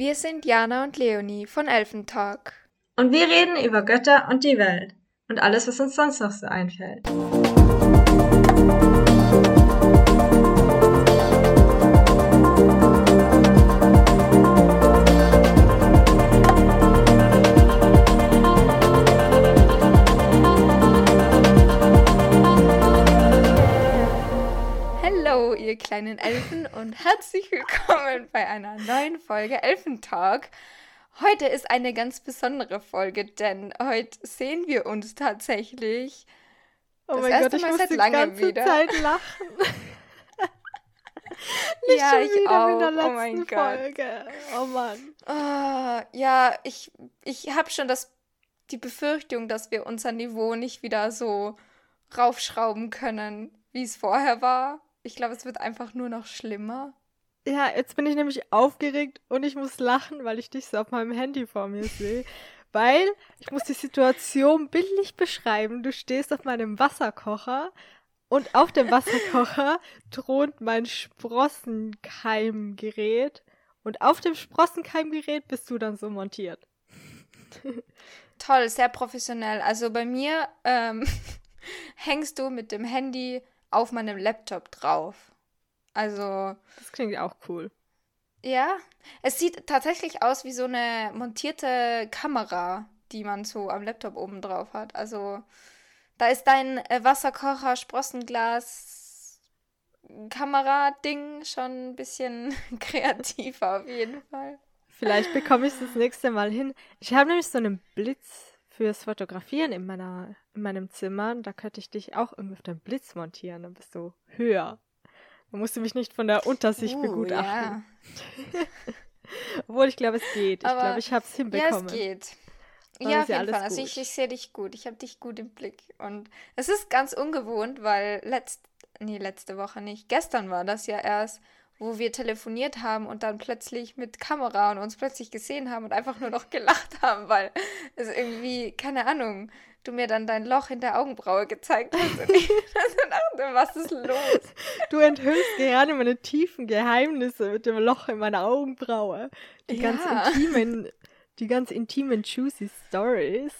Wir sind Jana und Leonie von Elfentalk. Und wir reden über Götter und die Welt und alles, was uns sonst noch so einfällt. Ihr kleinen Elfen und herzlich willkommen bei einer neuen Folge Elfentalk. Heute ist eine ganz besondere Folge, denn heute sehen wir uns tatsächlich. Oh das mein erste Gott, ich Mal seit langem wieder. Zeit lachen. Nicht Ja, schon ich wieder wie in der auch. letzten Oh mein Gott. Folge. Oh Mann. Ah, ja, ich, ich habe schon das, die Befürchtung, dass wir unser Niveau nicht wieder so raufschrauben können, wie es vorher war. Ich glaube, es wird einfach nur noch schlimmer. Ja, jetzt bin ich nämlich aufgeregt und ich muss lachen, weil ich dich so auf meinem Handy vor mir sehe. Weil ich muss die Situation bildlich beschreiben. Du stehst auf meinem Wasserkocher und auf dem Wasserkocher thront mein Sprossenkeimgerät und auf dem Sprossenkeimgerät bist du dann so montiert. Toll, sehr professionell. Also bei mir ähm, hängst du mit dem Handy auf meinem Laptop drauf. Also, Das klingt auch cool. ja, es sieht tatsächlich aus wie so eine montierte Kamera, die man so am Laptop oben drauf hat. Also, da ist dein äh, Wasserkocher, Sprossenglas, Kamera-Ding schon ein bisschen kreativer auf jeden Fall. Vielleicht bekomme ich es das nächste Mal hin. Ich habe nämlich so einen Blitz fürs Fotografieren in, meiner, in meinem Zimmer. Da könnte ich dich auch irgendwie auf den Blitz montieren. Dann bist du höher. Dann musst du mich nicht von der Untersicht Uh, begutachten. ja. Obwohl ich glaube, es geht. Ich Aber- glaube, ich habe es Ja, hinbekommen. es geht. Dann ja, auf ja jeden Fall. Also ich, ich sehe dich gut. Ich habe dich gut im Blick. Und es ist ganz ungewohnt, weil letzt, nee, letzte Woche nicht. Gestern war das ja erst, wo wir telefoniert haben und dann plötzlich mit Kamera und uns plötzlich gesehen haben und einfach nur noch gelacht haben, weil es irgendwie, keine Ahnung, du mir dann dein Loch in der Augenbraue gezeigt hast und ich dachte, was ist los? Du enthüllst gerade meine tiefen Geheimnisse mit dem Loch in meiner Augenbraue. Die ganz Ja. intimen, die ganz intimen, juicy Stories.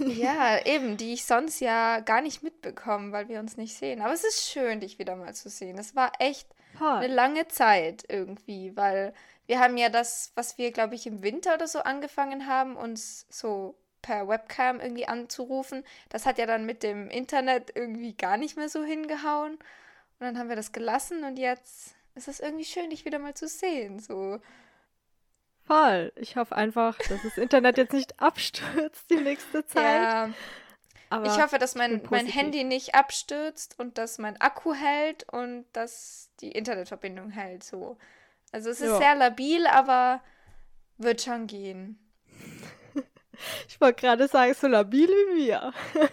Ja, eben, die ich sonst ja gar nicht mitbekomme, weil wir uns nicht sehen. Aber es ist schön, dich wieder mal zu sehen. Es war echt eine lange Zeit irgendwie, weil wir haben ja das, was wir, glaube ich, im Winter oder so angefangen haben, uns so per Webcam irgendwie anzurufen. Das hat ja dann mit dem Internet irgendwie gar nicht mehr so hingehauen. Und dann haben wir das gelassen und jetzt ist es irgendwie schön, dich wieder mal zu sehen. So. Voll. Ich hoffe einfach, dass das Internet jetzt nicht abstürzt die nächste Zeit. Ja, Aber ich hoffe, dass mein, mein. Handy nicht abstürzt und dass mein Akku hält und dass die Internetverbindung hält. So. Also es ist Ja. sehr labil, aber wird schon gehen. ich wollte gerade sagen, so labil wie wir.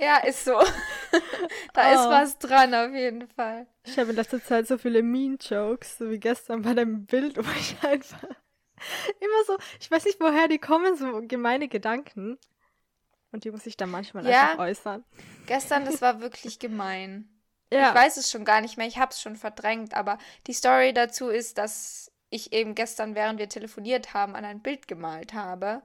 Ja, ist so. da ist Oh. was dran auf jeden Fall. Ich habe in letzter Zeit so viele Mean-Jokes, so wie gestern bei deinem Bild, wo ich einfach immer so, ich weiß nicht, woher die kommen, so gemeine Gedanken. Und die muss ich dann manchmal Ja. einfach äußern. Gestern, das war wirklich gemein. Ja, Ich weiß es schon gar nicht mehr, ich habe es schon verdrängt, aber die Story dazu ist, dass ich eben gestern, während wir telefoniert haben, an ein Bild gemalt habe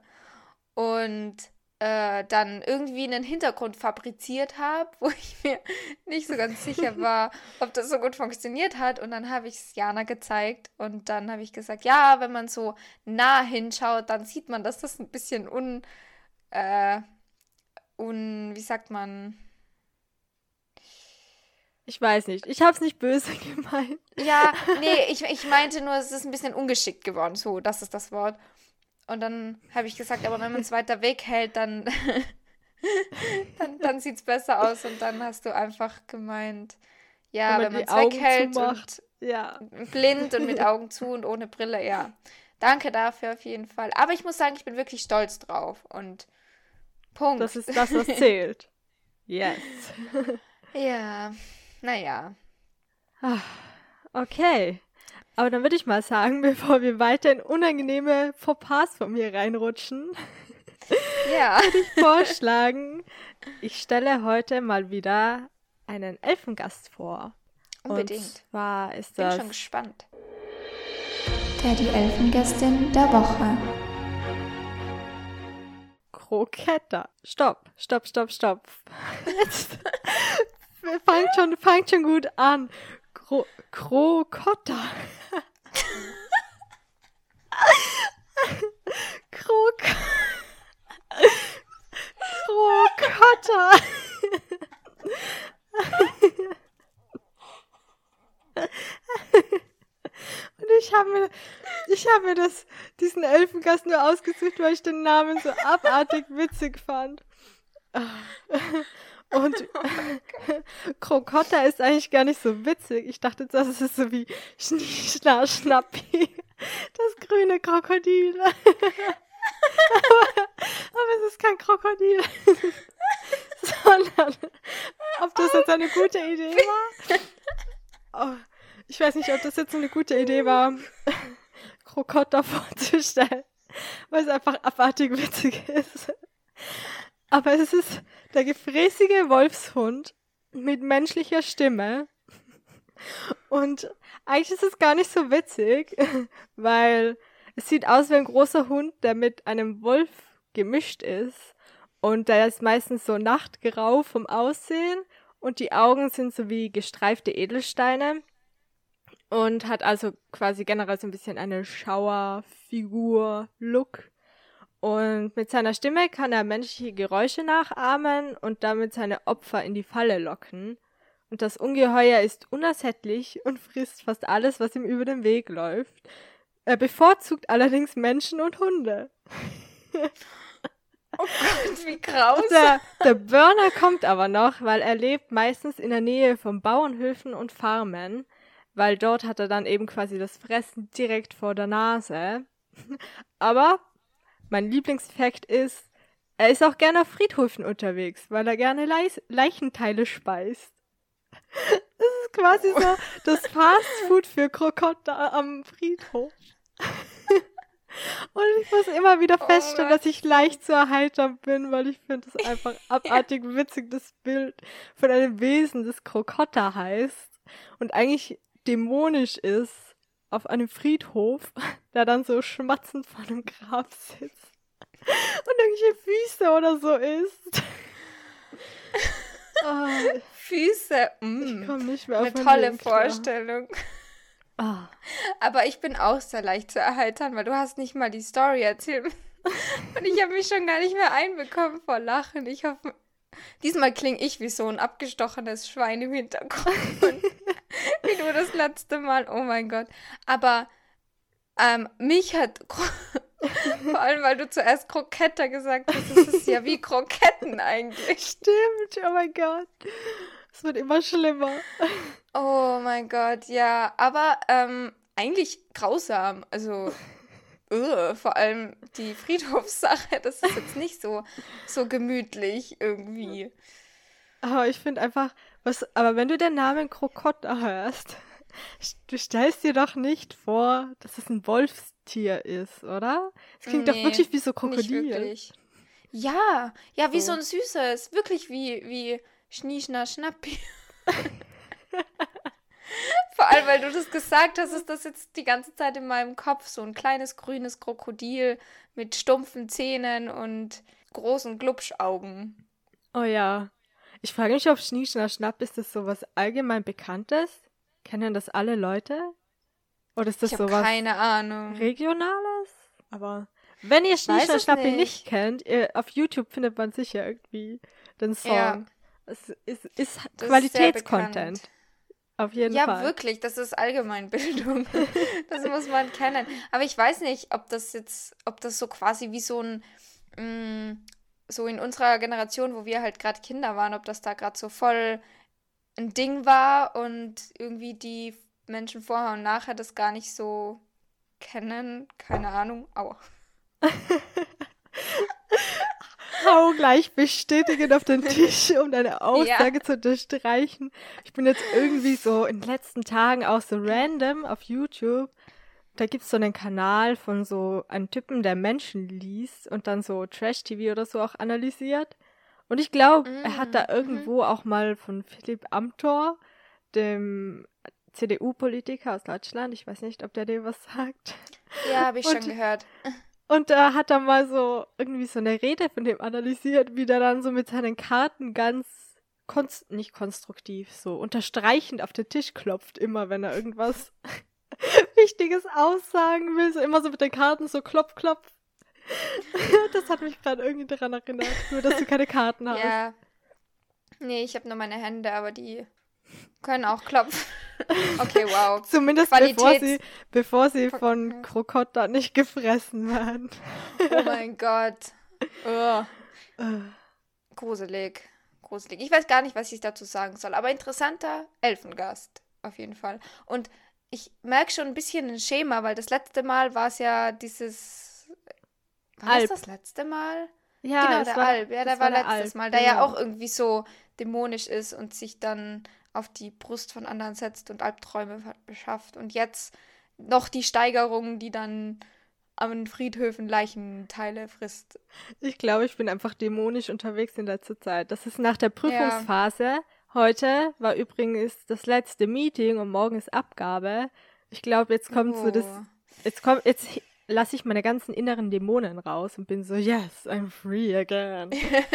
und äh, dann irgendwie einen Hintergrund fabriziert habe, wo ich mir nicht so ganz sicher war, ob das so gut funktioniert hat. Und dann habe ich es Jana gezeigt und dann habe ich gesagt, ja, wenn man so nah hinschaut, dann sieht man, dass das ein bisschen un, äh, un, wie sagt man, ich weiß nicht. Ich habe es nicht böse gemeint. Ja, nee, ich, ich meinte nur, es ist ein bisschen ungeschickt geworden. So, das ist das Wort. Und dann habe ich gesagt, aber wenn man es weiter weghält, dann, dann, dann sieht es besser aus. Und dann hast du einfach gemeint, ja, Wenn man es weghält zumacht. Ja. und blind und mit Augen zu und ohne Brille, ja. Danke dafür auf jeden Fall. Aber ich muss sagen, ich bin wirklich stolz drauf. Und Punkt. Das ist das, was zählt. Yes. ja, naja. Ah, Okay. Aber dann würde ich mal sagen, bevor wir weiter in unangenehme Fauxpas von mir reinrutschen, Ja. vorschlagen, ich stelle heute mal wieder einen Elfengast vor. Unbedingt. Und zwar ist Bin das schon gespannt. der die Elfengästin der Woche. Kroketta. Stopp, stopp, stopp, stopp. Jetzt fangt schon, fangt schon gut an. Kro Krokotta. Krok Krokotta. Und ich habe mir, ich habe mir das, diesen Elfengast nur ausgesucht, weil ich den Namen so abartig witzig fand. Und Krokotta ist eigentlich gar nicht so witzig. Ich dachte, das ist so wie Schnieschna Schnappi, das grüne Krokodil. aber, aber es ist kein Krokodil. Sondern, ob das jetzt eine gute Idee war? Oh, ich weiß nicht, ob das jetzt eine gute Idee war, Krokotta vorzustellen, weil es einfach abartig witzig ist. Aber es ist der gefräßige Wolfshund mit menschlicher Stimme. Und eigentlich ist es gar nicht so witzig, weil es sieht aus wie ein großer Hund, der mit einem Wolf gemischt ist. Und der ist meistens so nachtgrau vom Aussehen und die Augen sind so wie gestreifte Edelsteine und hat also quasi generell so ein bisschen eine Schauerfigur-Look. Und mit seiner Stimme kann er menschliche Geräusche nachahmen und damit seine Opfer in die Falle locken. Und das Ungeheuer ist unersättlich und frisst fast alles, was ihm über den Weg läuft. Er bevorzugt allerdings Menschen und Hunde. Oh Gott, wie grausam. Der, der Burner kommt aber noch, weil er lebt meistens in der Nähe von Bauernhöfen und Farmen, weil dort hat er dann eben quasi das Fressen direkt vor der Nase. Aber mein Lieblingsfakt ist, er ist auch gerne auf Friedhöfen unterwegs, weil er gerne Leis Leichenteile speist. Das ist quasi so das Fastfood für Krokotta am Friedhof. Und ich muss immer wieder Oh feststellen, Gott. dass ich leicht zu erheitern bin, weil ich finde das einfach abartig witzig, das Bild von einem Wesen, das Krokotta heißt und eigentlich dämonisch ist auf einem Friedhof, der dann so schmatzend vor einem Grab sitzt und irgendwelche Füße oder so isst. Ah, Füße. ich Mm. komme nicht mehr auf Eine tolle Leben. Vorstellung. Ah. Aber ich bin auch sehr leicht zu erheitern, weil du hast nicht mal die Story erzählt. Und ich habe mich schon gar nicht mehr einbekommen vor Lachen. Ich hoffe, diesmal klinge ich wie so ein abgestochenes Schwein im Hintergrund. wie du das letzte Mal. Oh mein Gott. Aber ähm, mich hat, vor allem weil du zuerst Kroketta gesagt hast, das ist ja wie Kroketten eigentlich. Stimmt, oh mein Gott. Es wird immer schlimmer. Oh mein Gott, ja. Aber ähm, eigentlich grausam. Also, ugh, vor allem die Friedhofssache, das ist jetzt nicht so, so gemütlich irgendwie. Aber ich finde einfach, was, aber wenn du den Namen Krokotta hörst, du stellst dir doch nicht vor, dass es ein Wolfstier ist, oder? Es klingt doch Nee, wirklich wie so Krokodil. Ja, ja, wie So. so ein süßes. Wirklich wie, wie Schnieschna Schnappi. Vor allem, weil du das gesagt hast, ist das jetzt die ganze Zeit in meinem Kopf so ein kleines grünes Krokodil mit stumpfen Zähnen und großen Glubschaugen. Oh ja. Ich frage mich, ob Schnieschner Schnapp, ist das sowas allgemein Bekanntes? Kennen das alle Leute? Oder ist das Ich sowas keine Ahnung. Regionales? Aber wenn ihr Schnieschner es Schnappi nicht. nicht kennt, ihr, auf YouTube findet man sicher irgendwie den Song. Ja. Es ist, ist Qualitätscontent. Auf jeden Ja, Fall. wirklich, das ist Allgemeinbildung. das muss man kennen. Aber ich weiß nicht, ob das jetzt, ob das so quasi wie so ein, mh, so in unserer Generation, wo wir halt gerade Kinder waren, ob das da gerade so voll ein Ding war und irgendwie die Menschen vorher und nachher das gar nicht so kennen. Keine Ahnung. Aua. Hau gleich bestätigend auf den Tisch, um deine Aussage zu unterstreichen. Ich bin jetzt irgendwie so in den letzten Tagen auch so random auf YouTube. Da gibt's so einen Kanal von so einem Typen, der Menschen liest und dann so Trash-TV oder so auch analysiert. Und ich glaube, er hat da Mm, mhm. irgendwo auch mal von Philipp Amthor, dem CDU-Politiker aus Deutschland. Ich weiß nicht, ob der dir was sagt. Ja, habe ich Und- schon gehört. Und da hat er mal so irgendwie so eine Rede von dem analysiert, wie der dann so mit seinen Karten ganz konst nicht konstruktiv, so unterstreichend auf den Tisch klopft, immer wenn er irgendwas Wichtiges aussagen will. So immer so mit den Karten so klopf, klopf. das hat mich gerade irgendwie daran erinnert, nur dass du keine Karten hast. Ja. Nee, ich habe nur meine Hände, aber die können auch klopfen. Okay, wow. Zumindest bevor Qualitäts- sie, bevor sie von Krokotta nicht gefressen werden. Oh mein Gott. Oh, gruselig. Gruselig. Ich weiß gar nicht, was ich dazu sagen soll, aber interessanter Elfengast. Auf jeden Fall. Und ich merke schon ein bisschen ein Schema, weil das letzte Mal war es ja dieses. War das das letzte Mal? Ja, genau, der war- Alp. Ja, der war, der letztes Alp, Mal, der ja genau. auch irgendwie so dämonisch ist und sich dann auf die Brust von anderen setzt und Albträume beschafft. Und jetzt noch die Steigerung, die dann an Friedhöfen Leichenteile frisst. Ich glaube, ich bin einfach dämonisch unterwegs in letzter Zeit. Das ist nach der Prüfungsphase. Heute war übrigens das letzte Meeting und morgen ist Abgabe. Ich glaube, jetzt kommt so das, Oh. jetzt kommt, jetzt lasse ich meine ganzen inneren Dämonen raus und bin so, yes, I'm free again.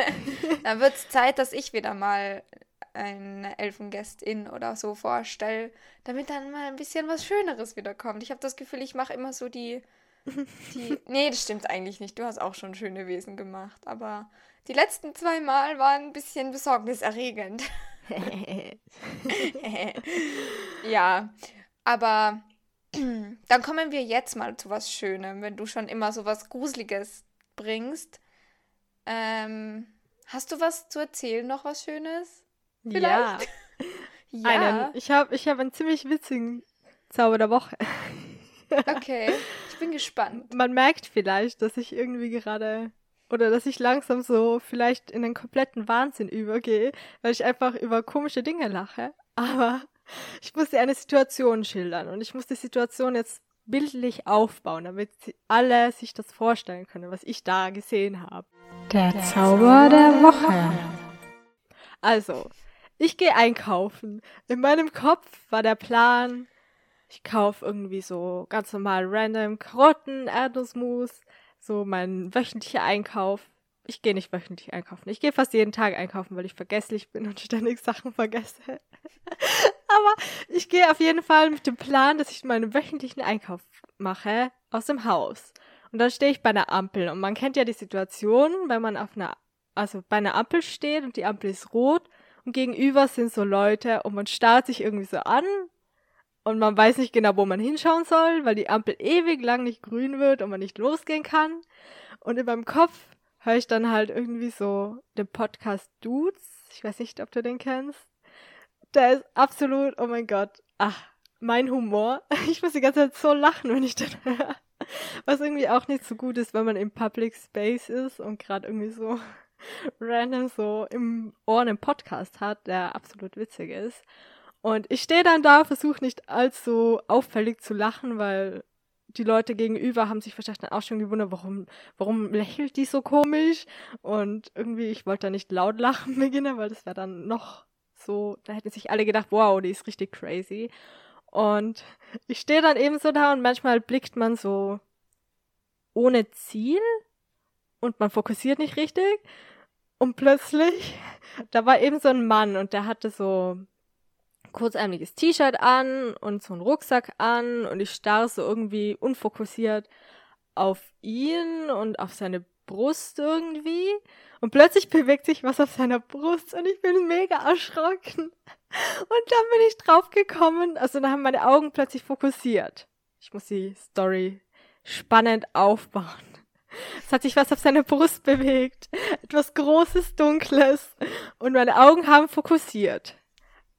Dann wird es Zeit, dass ich wieder mal eine Elfengästin oder so vorstelle, damit dann mal ein bisschen was Schöneres wieder kommt. Ich habe das Gefühl, ich mache immer so die, die. Nee, das stimmt eigentlich nicht. Du hast auch schon schöne Wesen gemacht, aber die letzten zwei Mal waren ein bisschen besorgniserregend. ja, aber dann kommen wir jetzt mal zu was Schönem, wenn du schon immer so was Gruseliges bringst. Ähm, hast du was zu erzählen, noch was Schönes? Ja, Ja, einen, ich habe ich hab einen ziemlich witzigen Zauber der Woche. okay. Ich bin gespannt. Man merkt vielleicht, dass ich irgendwie gerade oder dass ich langsam so vielleicht in den kompletten Wahnsinn übergehe, weil ich einfach über komische Dinge lache. Aber ich muss dir eine Situation schildern und ich muss die Situation jetzt bildlich aufbauen, damit sie alle sich das vorstellen können, was ich da gesehen habe. Der Zauber der Woche. Also, ich gehe einkaufen. In meinem Kopf war der Plan, ich kaufe irgendwie so ganz normal random Karotten, Erdnussmus, so mein wöchentlicher Einkauf. Ich gehe nicht wöchentlich einkaufen. Ich gehe fast jeden Tag einkaufen, weil ich vergesslich bin und ständig Sachen vergesse. Aber ich gehe auf jeden Fall mit dem Plan, dass ich meinen wöchentlichen Einkauf mache aus dem Haus. Und dann stehe ich bei einer Ampel. Und man kennt ja die Situation, wenn man auf einer, also bei einer Ampel steht und die Ampel ist rot und gegenüber sind so Leute und man starrt sich irgendwie so an und man weiß nicht genau, wo man hinschauen soll, weil die Ampel ewig lang nicht grün wird und man nicht losgehen kann. Und in meinem Kopf höre ich dann halt irgendwie so den Podcast Dudes. Ich weiß nicht, ob du den kennst. Der ist absolut, oh mein Gott, ach, mein Humor. Ich muss die ganze Zeit so lachen, wenn ich den höre. Was irgendwie auch nicht so gut ist, wenn man im Public Space ist und gerade irgendwie so random so im Ohr einen Podcast hat, der absolut witzig ist. Und ich stehe dann da, versuche nicht allzu auffällig zu lachen, weil die Leute gegenüber haben sich wahrscheinlich dann auch schon gewundert, warum, warum lächelt die so komisch? Und irgendwie, ich wollte da nicht laut lachen beginnen, weil das wäre dann noch so, da hätten sich alle gedacht, wow, die ist richtig crazy. Und ich stehe dann eben so da und manchmal blickt man so ohne Ziel und man fokussiert nicht richtig. Und plötzlich, da war eben so ein Mann und der hatte so kurzärmliches T-Shirt an und so einen Rucksack an und ich starre so irgendwie unfokussiert auf ihn und auf seine Brust irgendwie. Und plötzlich bewegt sich was auf seiner Brust und ich bin mega erschrocken. Und dann bin ich draufgekommen, also dann haben meine Augen plötzlich fokussiert. Ich muss die Story spannend aufbauen. Es hat sich was auf seiner Brust bewegt. Etwas Großes, Dunkles. Und meine Augen haben fokussiert.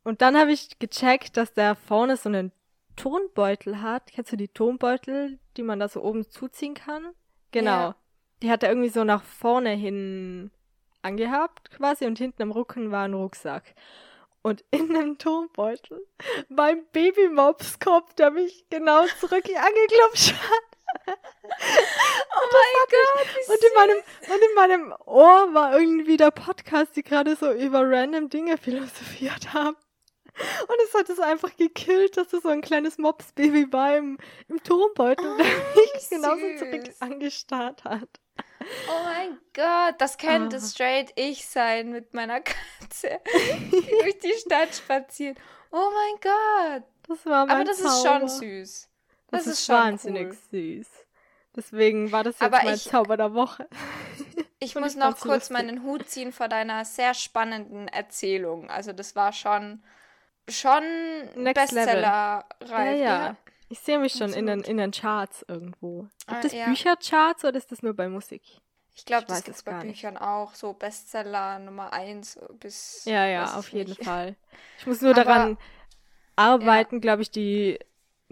Und dann habe ich gecheckt, dass der vorne so einen Tonbeutel hat. Kennst du die Tonbeutel, die man da so oben zuziehen kann? Genau. Ja. Die hat er irgendwie so nach vorne hin angehabt quasi und hinten am Rücken war ein Rucksack. Und in dem Tonbeutel war ein Babymopskopf, der mich genau zurück angeklopft hat. Oh mein Gott, Und in meinem, und in meinem Ohr war irgendwie der Podcast, die gerade so über random Dinge philosophiert haben. Und es hat es einfach gekillt, dass es so ein kleines Mopsbaby war im, im Turmbeutel, Oh, der mich genauso zurück angestarrt hat. Oh mein Gott, das könnte Ah. straight ich sein mit meiner Katze, die durch die Stadt spaziert. Oh mein Gott. Das war mein Aber das ist Zauber. schon süß. Das, Das ist, ist schon wahnsinnig cool. süß. Deswegen war das jetzt Aber mein ich- Zauber der Woche. Ich muss ich noch kurz lustig. meinen Hut ziehen vor deiner sehr spannenden Erzählung. Also das war schon schon Next Level. Bestseller-reif. Ja, ja. Ich sehe mich schon in den, in den Charts irgendwo. Ah, Gibt es ja. Büchercharts oder ist das nur bei Musik? Ich glaube, das gibt es bei gar nicht. Büchern auch. So Bestseller Nummer 1 bis. Ja, ja, auf jeden nicht. Fall. Ich muss nur Aber- daran arbeiten, glaube ich, die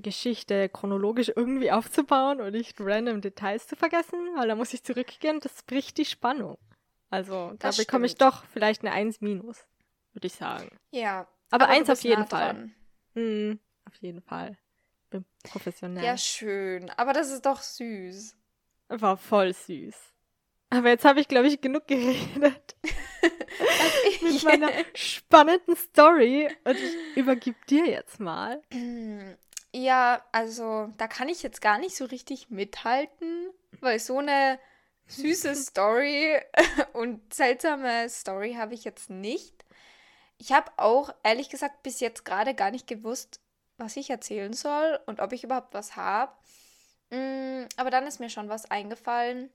Geschichte chronologisch irgendwie aufzubauen und nicht random Details zu vergessen, weil da muss ich zurückgehen. Das bricht die Spannung. Also da bekomme ich doch vielleicht eine 1 minus, würde ich sagen. Ja. Aber, du eins auf jeden nah Fall. dran. Hm, auf jeden Fall. Bin professionell. Ja, schön. Aber das ist doch süß. War voll süß. Aber jetzt habe ich, glaube ich, genug geredet mit meiner spannenden Story und ich übergebe dir jetzt mal. Ja, also da kann ich jetzt gar nicht so richtig mithalten, weil so eine süße Story und seltsame Story habe ich jetzt nicht. Ich habe auch ehrlich gesagt bis jetzt gerade gar nicht gewusst, was ich erzählen soll und ob ich überhaupt was habe. Aber dann ist mir schon was eingefallen.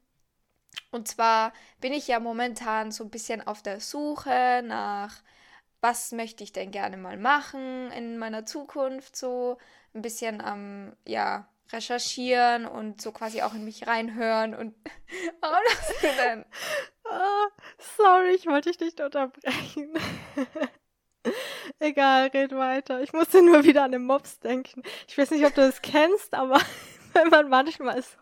Und zwar bin ich ja momentan so ein bisschen auf der Suche nach, was möchte ich denn gerne mal machen in meiner Zukunft, so ein bisschen am, ja, recherchieren und so quasi auch in mich reinhören und warum lachst du denn? Ah, sorry, ich wollte dich nicht unterbrechen. Egal, red weiter. Ich musste nur wieder an den Mops denken. Ich weiß nicht, ob du das kennst, aber wenn man manchmal so,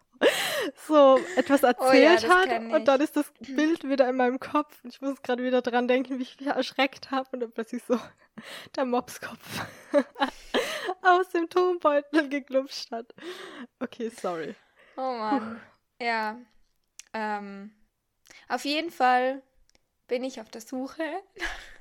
so etwas erzählt das hat kenn und dann ist das Bild wieder in meinem Kopf und ich muss gerade wieder dran denken, wie ich mich erschreckt habe und dann plötzlich so der Mopskopf aus dem Turmbeutel geglupscht hat. Okay, sorry. Oh Mann. Ja. Ähm, auf jeden Fall bin ich auf der Suche,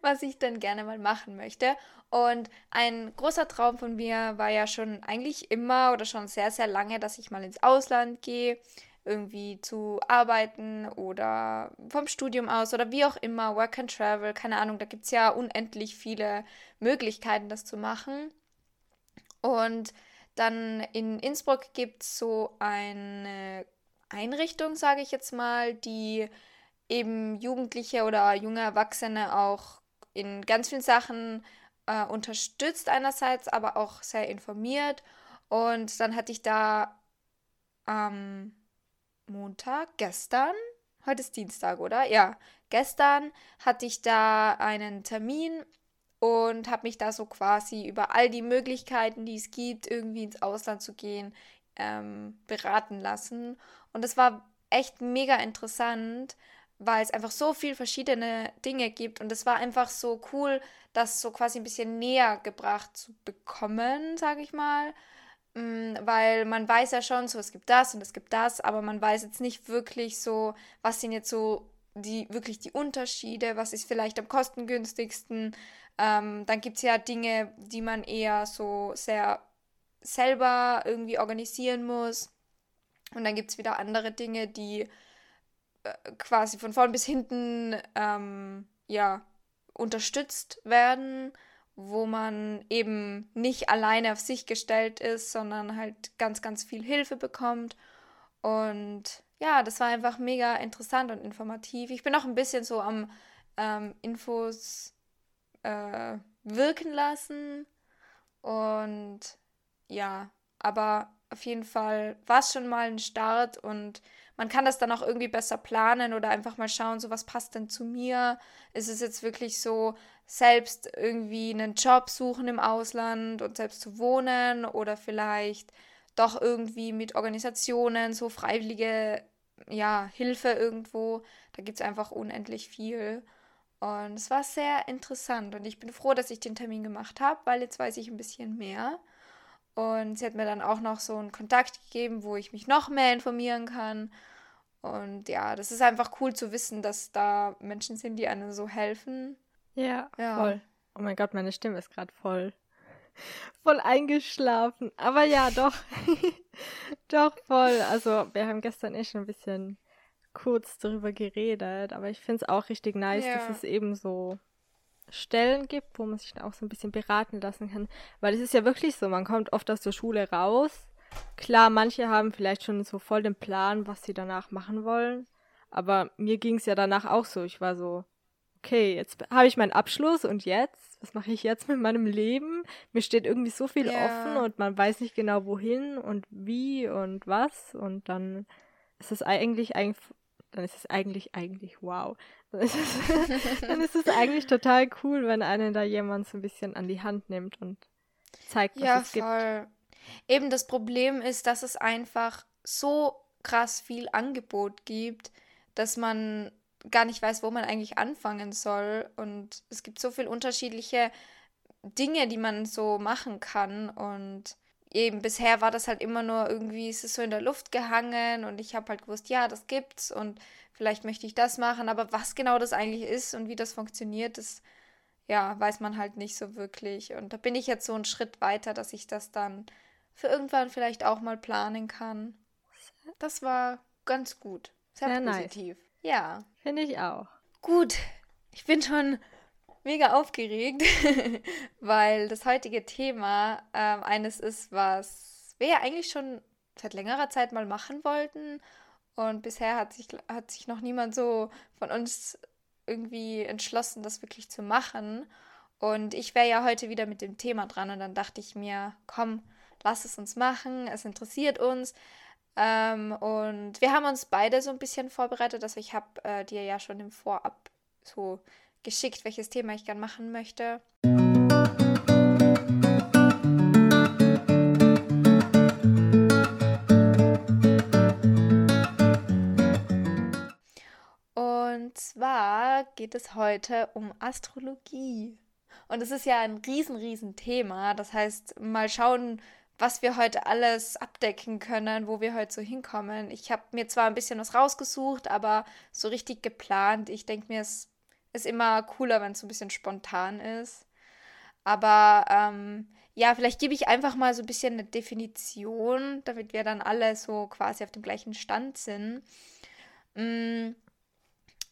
was ich denn gerne mal machen möchte. Und ein großer Traum von mir war ja schon eigentlich immer oder schon sehr, sehr lange, dass ich mal ins Ausland gehe, irgendwie zu arbeiten oder vom Studium aus oder wie auch immer, Work and Travel, keine Ahnung, da gibt es ja unendlich viele Möglichkeiten, das zu machen. Und dann in Innsbruck gibt es so eine Einrichtung, sage ich jetzt mal, die eben Jugendliche oder junge Erwachsene auch in ganz vielen Sachen äh, unterstützt einerseits, aber auch sehr informiert. Und dann hatte ich da am Montag, gestern, heute ist Dienstag, oder? Ja, gestern hatte ich da einen Termin und habe mich da so quasi über all die Möglichkeiten, die es gibt, irgendwie ins Ausland zu gehen, ähm, beraten lassen. Und es war echt mega interessant, weil es einfach so viel verschiedene Dinge gibt. Und es war einfach so cool, das so quasi ein bisschen näher gebracht zu bekommen, sage ich mal. Mm, Weil man weiß ja schon, so es gibt das und es gibt das, aber man weiß jetzt nicht wirklich so, was sind jetzt so die wirklich die Unterschiede, was ist vielleicht am kostengünstigsten. Ähm, dann gibt es ja Dinge, die man eher so sehr selber irgendwie organisieren muss. Und dann gibt es wieder andere Dinge, die äh, quasi von vorn bis hinten ähm, ja unterstützt werden, wo man eben nicht alleine auf sich gestellt ist, sondern halt ganz, ganz viel Hilfe bekommt. Und ja, das war einfach mega interessant und informativ. Ich bin auch ein bisschen so am ähm, Infos äh, wirken lassen. Und ja, aber auf jeden Fall war es schon mal ein Start und man kann das dann auch irgendwie besser planen oder einfach mal schauen, so was passt denn zu mir? Ist es jetzt wirklich so, selbst irgendwie einen Job suchen im Ausland und selbst zu wohnen oder vielleicht doch irgendwie mit Organisationen, so freiwillige, ja, Hilfe irgendwo. Da gibt es einfach unendlich viel. Und es war sehr interessant und ich bin froh, dass ich den Termin gemacht habe, weil jetzt weiß ich ein bisschen mehr. Und sie hat mir dann auch noch so einen Kontakt gegeben, wo ich mich noch mehr informieren kann. Und ja, das ist einfach cool zu wissen, dass da Menschen sind, die einem so helfen. Ja, Ja. voll. Oh mein Gott, meine Stimme ist gerade voll. Voll eingeschlafen. Aber ja, doch. doch voll. Also, wir haben gestern eh schon ein bisschen kurz darüber geredet, aber ich finde es auch richtig nice, ja. dass es eben so Stellen gibt, wo man sich dann auch so ein bisschen beraten lassen kann. Weil es ist ja wirklich so, man kommt oft aus der Schule raus. Klar, manche haben vielleicht schon so voll den Plan, was sie danach machen wollen. Aber mir ging es ja danach auch so. Ich war so, okay, jetzt habe ich meinen Abschluss und jetzt? Was mache ich jetzt mit meinem Leben? Mir steht irgendwie so viel ja. offen und man weiß nicht genau wohin und wie und was. Und dann ist es eigentlich, eigentlich dann ist es eigentlich, eigentlich wow. Dann ist es, dann ist es eigentlich total cool, wenn einen da jemand so ein bisschen an die Hand nimmt und zeigt, was ja, es gibt. Voll. Eben das Problem ist, dass es einfach so krass viel Angebot gibt, dass man gar nicht weiß, wo man eigentlich anfangen soll. Und es gibt so viele unterschiedliche Dinge, die man so machen kann. Und eben bisher war das halt immer nur irgendwie, ist es so in der Luft gehangen und ich habe halt gewusst, ja, das gibt's und vielleicht möchte ich das machen, aber was genau das eigentlich ist und wie das funktioniert, das ja, weiß man halt nicht so wirklich. Und da bin ich jetzt so einen Schritt weiter, dass ich das dann für irgendwann vielleicht auch mal planen kann. Das war ganz gut. Sehr, Sehr positiv. Nice. Ja. Finde ich auch. Gut. Ich bin schon mega aufgeregt, weil das heutige Thema ähm, eines ist, was wir ja eigentlich schon seit längerer Zeit mal machen wollten. Und bisher hat sich, hat sich noch niemand so von uns irgendwie entschlossen, das wirklich zu machen. Und ich wäre ja heute wieder mit dem Thema dran und dann dachte ich mir, komm, lass es uns machen, es interessiert uns. Ähm, und wir haben uns beide so ein bisschen vorbereitet. Also ich habe äh, dir ja schon im Vorab so geschickt, welches Thema ich gern machen möchte. Und zwar geht es heute um Astrologie. Und es ist ja ein riesen, riesen Thema. Das heißt, mal schauen, was wir heute alles abdecken können, wo wir heute so hinkommen. Ich habe mir zwar ein bisschen was rausgesucht, aber so richtig geplant. Ich denke mir, es ist immer cooler, wenn es so ein bisschen spontan ist. Aber ähm, ja, vielleicht gebe ich einfach mal so ein bisschen eine Definition, damit wir dann alle so quasi auf dem gleichen Stand sind. Mm,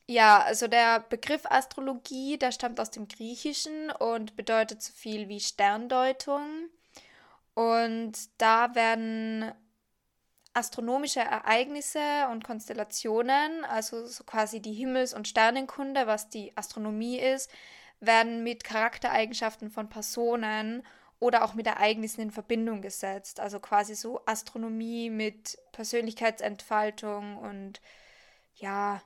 ja, also der Begriff Astrologie, der stammt aus dem Griechischen und bedeutet so viel wie Sterndeutung. Und da werden astronomische Ereignisse und Konstellationen, also so quasi die Himmels- und Sternenkunde, was die Astronomie ist, werden mit Charaktereigenschaften von Personen oder auch mit Ereignissen in Verbindung gesetzt. Also quasi so Astronomie mit Persönlichkeitsentfaltung und ja,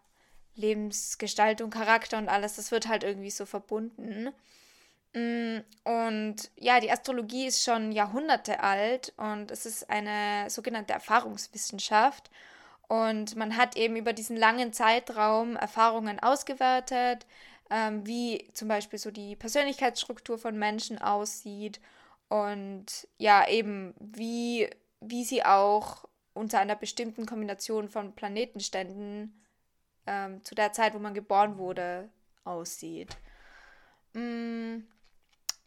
Lebensgestaltung, Charakter und alles, das wird halt irgendwie so verbunden. Mm, und ja, die Astrologie ist schon Jahrhunderte alt und es ist eine sogenannte Erfahrungswissenschaft. Und man hat eben über diesen langen Zeitraum Erfahrungen ausgewertet, ähm, wie zum Beispiel so die Persönlichkeitsstruktur von Menschen aussieht und ja, eben wie, wie sie auch unter einer bestimmten Kombination von Planetenständen ähm, zu der Zeit, wo man geboren wurde, aussieht. Mm,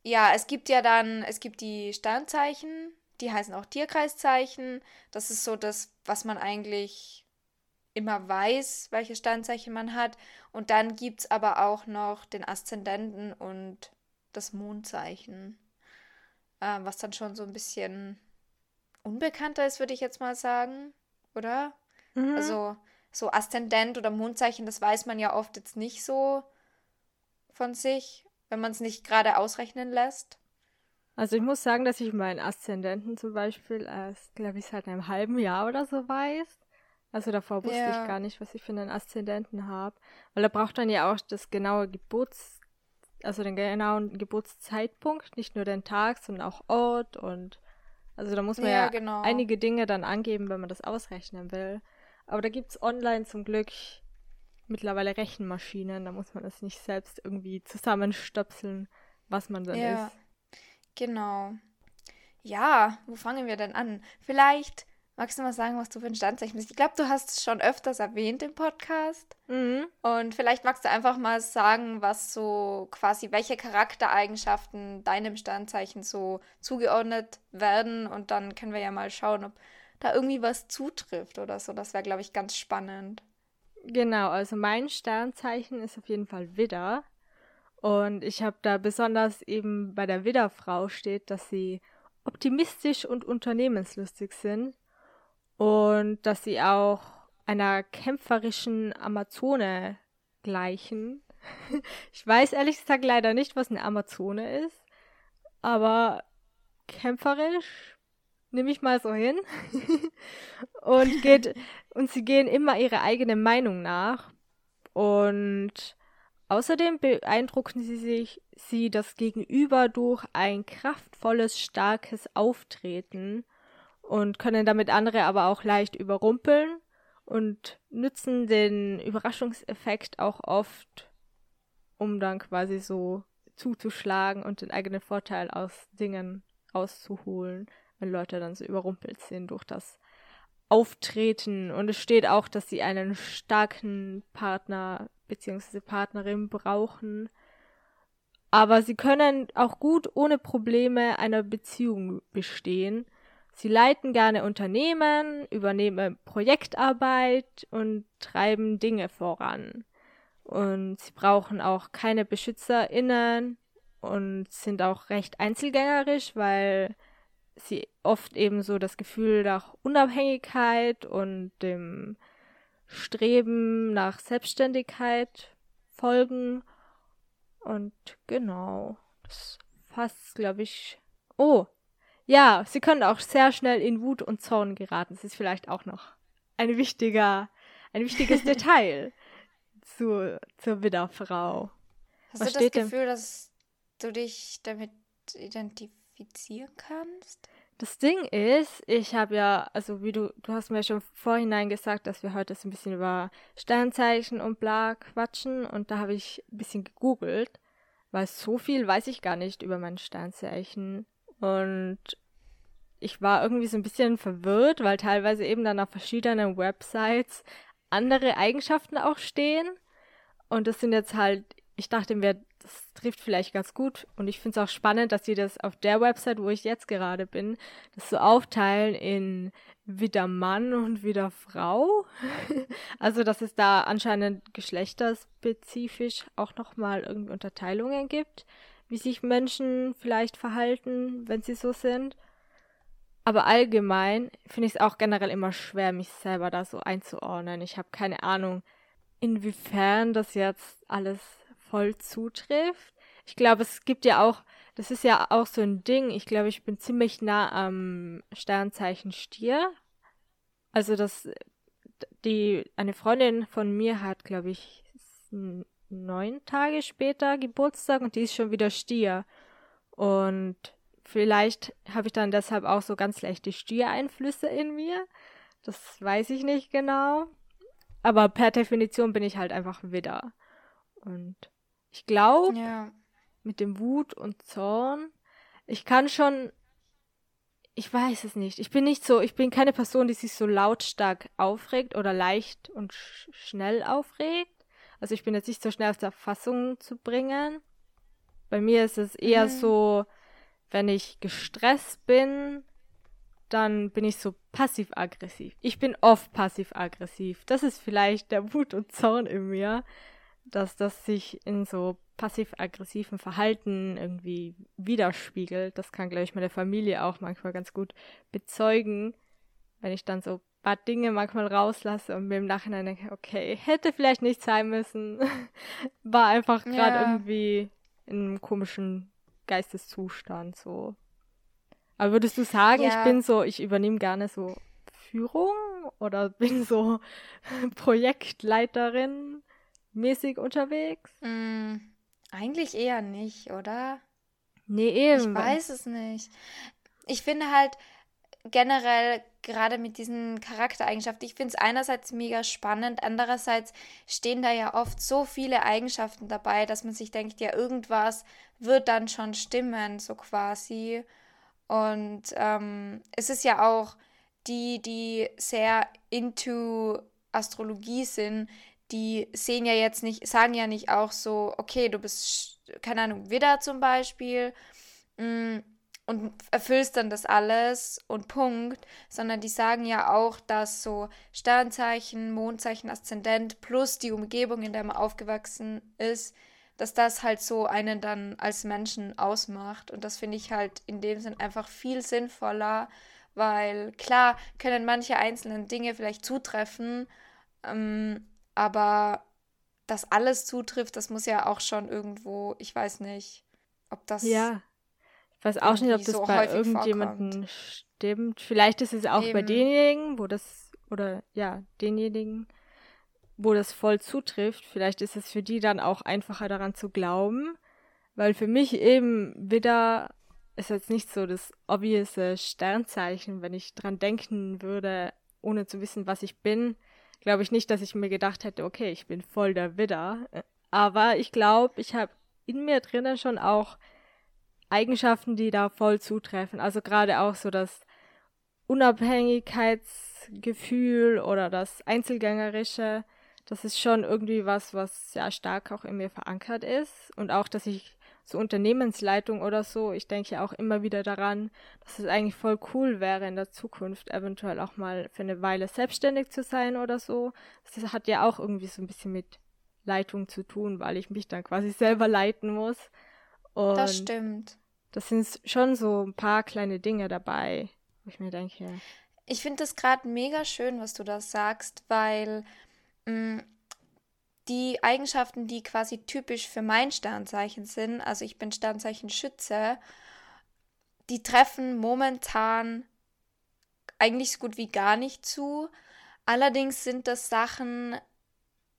ja, es gibt ja dann, es gibt die Sternzeichen, die heißen auch Tierkreiszeichen. Das ist so das, was man eigentlich immer weiß, welche Sternzeichen man hat. Und dann gibt es aber auch noch den Aszendenten und das Mondzeichen, äh, was dann schon so ein bisschen unbekannter ist, würde ich jetzt mal sagen, oder? Mhm. Also so Aszendent oder Mondzeichen, das weiß man ja oft jetzt nicht so von sich wenn man es nicht gerade ausrechnen lässt? Also ich muss sagen, dass ich meinen Aszendenten zum Beispiel erst, glaube ich, seit einem halben Jahr oder so weiß. Also davor wusste ja. ich gar nicht, was ich für einen Aszendenten habe. Weil da braucht man ja auch das genaue Geburts, also den genauen Geburtszeitpunkt, nicht nur den Tag, sondern auch Ort und also da muss man ja, ja genau. einige Dinge dann angeben, wenn man das ausrechnen will. Aber da gibt es online zum Glück mittlerweile Rechenmaschinen, da muss man es nicht selbst irgendwie zusammenstöpseln, was man dann ja, ist. Genau. Ja, wo fangen wir denn an? Vielleicht magst du mal sagen, was du für ein Sternzeichen bist? Ich glaube, du hast es schon öfters erwähnt im Podcast. Mhm. Und vielleicht magst du einfach mal sagen, was so quasi, welche Charaktereigenschaften deinem Sternzeichen so zugeordnet werden. Und dann können wir ja mal schauen, ob da irgendwie was zutrifft oder so. Das wäre, glaube ich, ganz spannend. Genau, also mein Sternzeichen ist auf jeden Fall Widder. Und ich habe da besonders eben bei der Widderfrau steht, dass sie optimistisch und unternehmenslustig sind und dass sie auch einer kämpferischen Amazone gleichen. Ich weiß ehrlich gesagt leider nicht, was eine Amazone ist, aber kämpferisch nehme ich mal so hin. und geht und sie gehen immer ihre eigene Meinung nach und außerdem beeindrucken sie sich sie das Gegenüber durch ein kraftvolles, starkes Auftreten und können damit andere aber auch leicht überrumpeln und nützen den Überraschungseffekt auch oft, um dann quasi so zuzuschlagen und den eigenen Vorteil aus Dingen rauszuholen, wenn Leute dann so überrumpelt sind durch das Auftreten. Und es steht auch, dass sie einen starken Partner bzw. Partnerin brauchen. Aber sie können auch gut ohne Probleme einer Beziehung bestehen Sie leiten gerne Unternehmen, übernehmen Projektarbeit und treiben Dinge voran. Und sie brauchen auch keine BeschützerInnen und sind auch recht einzelgängerisch, weil sie oft eben so das Gefühl nach Unabhängigkeit und dem Streben nach Selbstständigkeit folgen. Und genau, das fasst, glaube ich. Oh, ja, sie können auch sehr schnell in Wut und Zorn geraten. Das ist vielleicht auch noch ein wichtiger, ein wichtiges Detail zu, zur Widderfrau. Hast Was du das Gefühl, denn? dass du dich damit identifizieren kannst? Das Ding ist, ich habe ja, also wie du, du hast mir schon vorhinein gesagt, dass wir heute so ein bisschen über Sternzeichen und bla quatschen und da habe ich ein bisschen gegoogelt, weil so viel weiß ich gar nicht über mein Sternzeichen. Und ich war irgendwie so ein bisschen verwirrt, weil teilweise eben dann auf verschiedenen Websites andere Eigenschaften auch stehen. Und das sind jetzt halt, ich dachte mir, das trifft vielleicht ganz gut. Und ich finde es auch spannend, dass sie das auf der Website, wo ich jetzt gerade bin, das so aufteilen in wieder Mann und wieder Frau. also, dass es da anscheinend geschlechterspezifisch auch nochmal irgendwie Unterteilungen gibt wie sich Menschen vielleicht verhalten, wenn sie so sind. Aber allgemein finde ich es auch generell immer schwer, mich selber da so einzuordnen. Ich habe keine Ahnung, inwiefern das jetzt alles voll zutrifft. Ich glaube, es gibt ja auch, das ist ja auch so ein Ding. Ich glaube, ich bin ziemlich nah am Sternzeichen Stier. Also das, die, eine Freundin von mir hat, glaube ich, neun Tage später Geburtstag und die ist schon wieder Stier. Und vielleicht habe ich dann deshalb auch so ganz leichte Stiereinflüsse in mir. Das weiß ich nicht genau. Aber per Definition bin ich halt einfach Widder. Und ich glaube, ja. mit dem Wut und Zorn, ich kann schon, ich weiß es nicht. Ich bin nicht so, ich bin keine Person, die sich so lautstark aufregt oder leicht und sch schnell aufregt. Also ich bin jetzt nicht so schnell aus der Fassung zu bringen. Bei mir ist es eher mhm. so, wenn ich gestresst bin, dann bin ich so passiv-aggressiv. Ich bin oft passiv-aggressiv. Das ist vielleicht der Wut und Zorn in mir, dass das sich in so passiv-aggressiven Verhalten irgendwie widerspiegelt. Das kann, glaube ich, meine Familie auch manchmal ganz gut bezeugen, wenn ich dann so paar Dinge manchmal rauslasse und mir im Nachhinein denke, okay, hätte vielleicht nicht sein müssen. War einfach gerade ja. irgendwie in einem komischen Geisteszustand so. Aber würdest du sagen, ja. ich bin so, ich übernehme gerne so Führung oder bin so Projektleiterin mäßig unterwegs? Mm, eigentlich eher nicht, oder? Nee, eben. Ich weiß es nicht. Ich finde halt, generell gerade mit diesen Charaktereigenschaften, ich finde es einerseits mega spannend, andererseits stehen da ja oft so viele Eigenschaften dabei, dass man sich denkt, ja, irgendwas wird dann schon stimmen, so quasi. Und ähm, es ist ja auch die, die sehr into Astrologie sind, die sehen ja jetzt nicht, sagen ja nicht auch so, okay, du bist, keine Ahnung, Widder zum Beispiel mm, und erfüllst dann das alles und Punkt, sondern die sagen ja auch, dass so Sternzeichen, Mondzeichen, Aszendent plus die Umgebung, in der man aufgewachsen ist, dass das halt so einen dann als Menschen ausmacht. Und das finde ich halt in dem Sinn einfach viel sinnvoller, weil klar können manche einzelnen Dinge vielleicht zutreffen, ähm, aber dass alles zutrifft, das muss ja auch schon irgendwo, ich weiß nicht, ob das. Ja. Ich weiß auch nicht, ob das so bei irgendjemandem stimmt. Vielleicht ist es auch Eben. bei denjenigen, wo das, oder ja, denjenigen, wo das voll zutrifft. Vielleicht ist es für die dann auch einfacher daran zu glauben. Weil für mich eben wieder ist jetzt nicht so das obvious Sternzeichen, wenn ich dran denken würde, ohne zu wissen, was ich bin, glaube ich nicht, dass ich mir gedacht hätte, okay, ich bin voll der Widder. Aber ich glaube, ich habe in mir drinnen schon auch Eigenschaften, die da voll zutreffen. Also gerade auch so das Unabhängigkeitsgefühl oder das Einzelgängerische. Das ist schon irgendwie was, was sehr stark auch in mir verankert ist. Und auch, dass ich so Unternehmensleitung oder so, ich denke ja auch immer wieder daran, dass es eigentlich voll cool wäre in der Zukunft eventuell auch mal für eine Weile selbstständig zu sein oder so. Das hat ja auch irgendwie so ein bisschen mit Leitung zu tun, weil ich mich dann quasi selber leiten muss. Und das stimmt. Das sind schon so ein paar kleine Dinge dabei, wo ich mir denke. Ich finde das gerade mega schön, was du da sagst, weil mh, mm, die Eigenschaften, die quasi typisch für mein Sternzeichen sind, also ich bin Sternzeichen Schütze, die treffen momentan eigentlich so gut wie gar nicht zu. Allerdings sind das Sachen,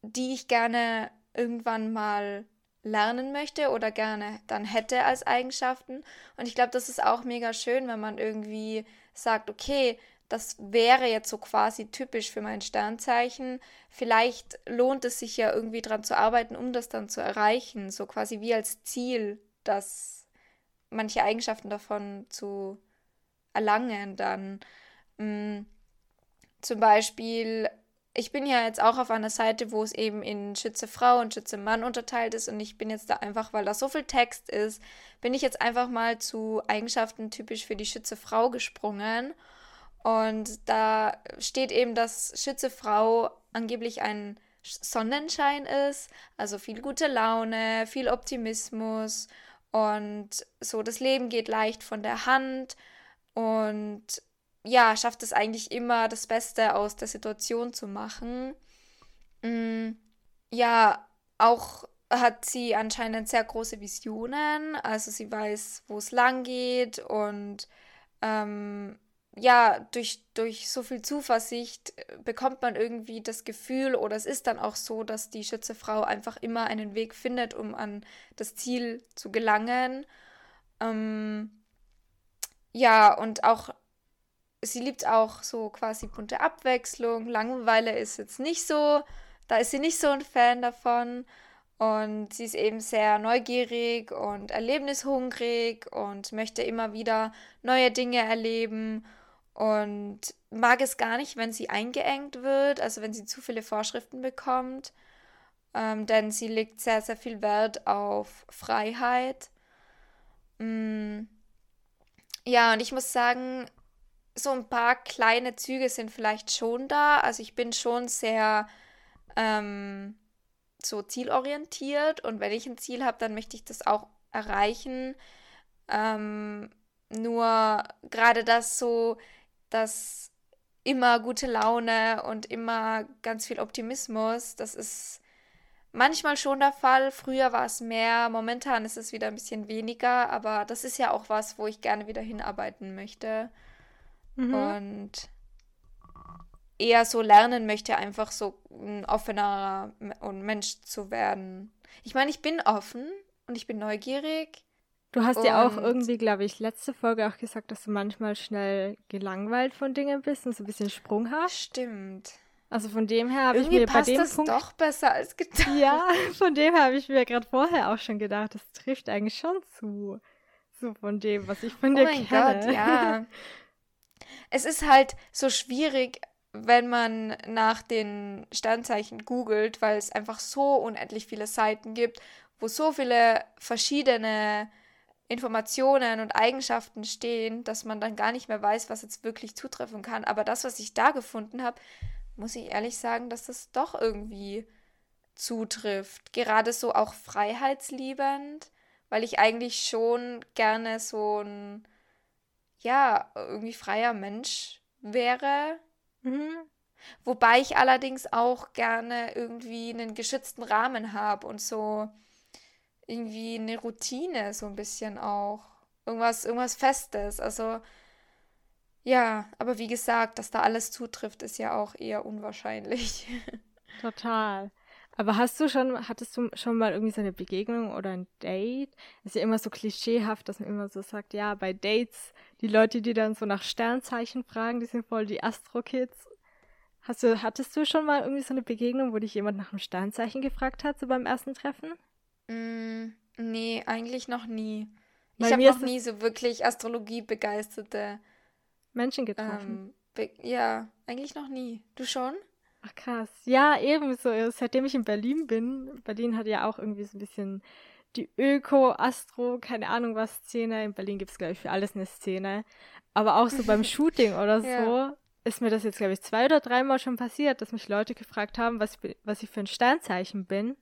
die ich gerne irgendwann mal lernen möchte oder gerne dann hätte als Eigenschaften. Und ich glaube, das ist auch mega schön, wenn man irgendwie sagt, okay, das wäre jetzt so quasi typisch für mein Sternzeichen. Vielleicht lohnt es sich ja irgendwie dran zu arbeiten, um das dann zu erreichen. So quasi wie als Ziel, dass manche Eigenschaften davon zu erlangen dann. Mh, mm, zum Beispiel, ich bin ja jetzt auch auf einer Seite, wo es eben in Schütze Frau und Schütze Mann unterteilt ist und ich bin jetzt da einfach, weil da so viel Text ist, bin ich jetzt einfach mal zu Eigenschaften typisch für die Schütze Frau gesprungen und da steht eben, dass Schütze Frau angeblich ein Sonnenschein ist, also viel gute Laune, viel Optimismus. Und so das Leben geht leicht von der Hand. Und ja, schafft es eigentlich immer das Beste aus der Situation zu machen. Mm, ja, auch hat sie anscheinend sehr große Visionen, also sie weiß, wo es lang geht und ähm, ja, durch, durch so viel Zuversicht äh, bekommt man irgendwie das Gefühl, oder es ist dann auch so, dass die Schützefrau einfach immer einen Weg findet, um an das Ziel zu gelangen. Ähm, ja, und auch, sie liebt auch so quasi bunte Abwechslung. Langeweile ist jetzt nicht so, da ist sie nicht so ein Fan davon. Und sie ist eben sehr neugierig und erlebnishungrig und möchte immer wieder neue Dinge erleben und mag es gar nicht, wenn sie eingeengt wird, also wenn sie zu viele Vorschriften bekommt, ähm, denn sie legt sehr, sehr viel Wert auf Freiheit. Mm. Ja, und ich muss sagen, so ein paar kleine Züge sind vielleicht schon da. Also ich bin schon sehr ähm, so zielorientiert und wenn ich ein Ziel habe, dann möchte ich das auch erreichen. Ähm, nur gerade das so dass immer gute Laune und immer ganz viel Optimismus, das ist manchmal schon der Fall. Früher war es mehr, momentan ist es wieder ein bisschen weniger, aber das ist ja auch was, wo ich gerne wieder hinarbeiten möchte. Mhm. Und eher so lernen möchte, einfach so ein offener Mensch zu werden. Ich meine, ich bin offen und ich bin neugierig Du hast ja auch irgendwie, glaube ich, letzte Folge auch gesagt, dass du manchmal schnell gelangweilt von Dingen bist und so ein bisschen sprunghaft. Stimmt. Also von dem her habe ich mir bei dem das Punkt doch besser als gedacht. Ja, von dem her habe ich mir gerade vorher auch schon gedacht, das trifft eigentlich schon zu. So von dem, was ich von oh dir mein kenne. Gott, ja. es ist halt so schwierig, wenn man nach den Sternzeichen googelt, weil es einfach so unendlich viele Seiten gibt, wo so viele verschiedene Informationen und Eigenschaften stehen, dass man dann gar nicht mehr weiß, was jetzt wirklich zutreffen kann. Aber das, was ich da gefunden habe, muss ich ehrlich sagen, dass das doch irgendwie zutrifft. Gerade so auch freiheitsliebend, weil ich eigentlich schon gerne so ein, ja, irgendwie freier Mensch wäre. Mhm. Wobei ich allerdings auch gerne irgendwie einen geschützten Rahmen habe und so irgendwie eine Routine, so ein bisschen auch. Irgendwas, irgendwas Festes. Also, ja, aber wie gesagt, dass da alles zutrifft, ist ja auch eher unwahrscheinlich. Total. Aber hast du schon, hattest du schon mal irgendwie so eine Begegnung oder ein Date? ist ja immer so klischeehaft, dass man immer so sagt, ja, bei Dates, die Leute, die dann so nach Sternzeichen fragen, die sind voll die Astro-Kids. Hast du, hattest du schon mal irgendwie so eine Begegnung, wo dich jemand nach einem Sternzeichen gefragt hat, so beim ersten Treffen? Mm, nee, eigentlich noch nie. ich habe noch nie so wirklich Astrologie-begeisterte Menschen getroffen. Ähm, ja, eigentlich noch nie. Du schon? Ach krass. Ja, ebenso. Seitdem ich in Berlin bin. Berlin hat ja auch irgendwie so ein bisschen die Öko, Astro, keine Ahnung was Szene. In Berlin gibt es, glaube ich, für alles eine Szene. Aber auch so beim Shooting oder so ja. ist mir das jetzt, glaube ich, zwei oder dreimal schon passiert, dass mich Leute gefragt haben, was, was ich für ein Sternzeichen bin.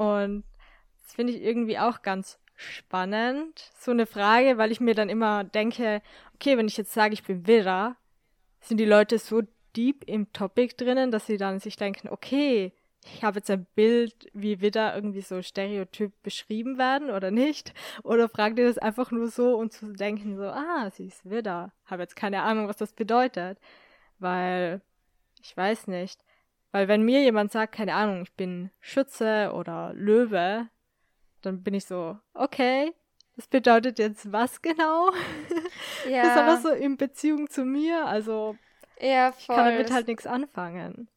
Und das finde ich irgendwie auch ganz spannend. So eine Frage, weil ich mir dann immer denke, okay, wenn ich jetzt sage, ich bin Widder, sind die Leute so deep im Topic drinnen, dass sie dann sich denken, okay, ich habe jetzt ein Bild, wie Widder irgendwie so stereotyp beschrieben werden oder nicht? Oder fragt ihr das einfach nur so, um zu denken, so, ah, sie ist Widder. Habe jetzt keine Ahnung, was das bedeutet. Weil, ich weiß nicht. Weil wenn mir jemand sagt, keine Ahnung, ich bin Schütze oder Löwe, dann bin ich so, okay, das bedeutet jetzt was genau? Ja. Besonders so in Beziehung zu mir, also ja, ich kann damit halt nichts anfangen.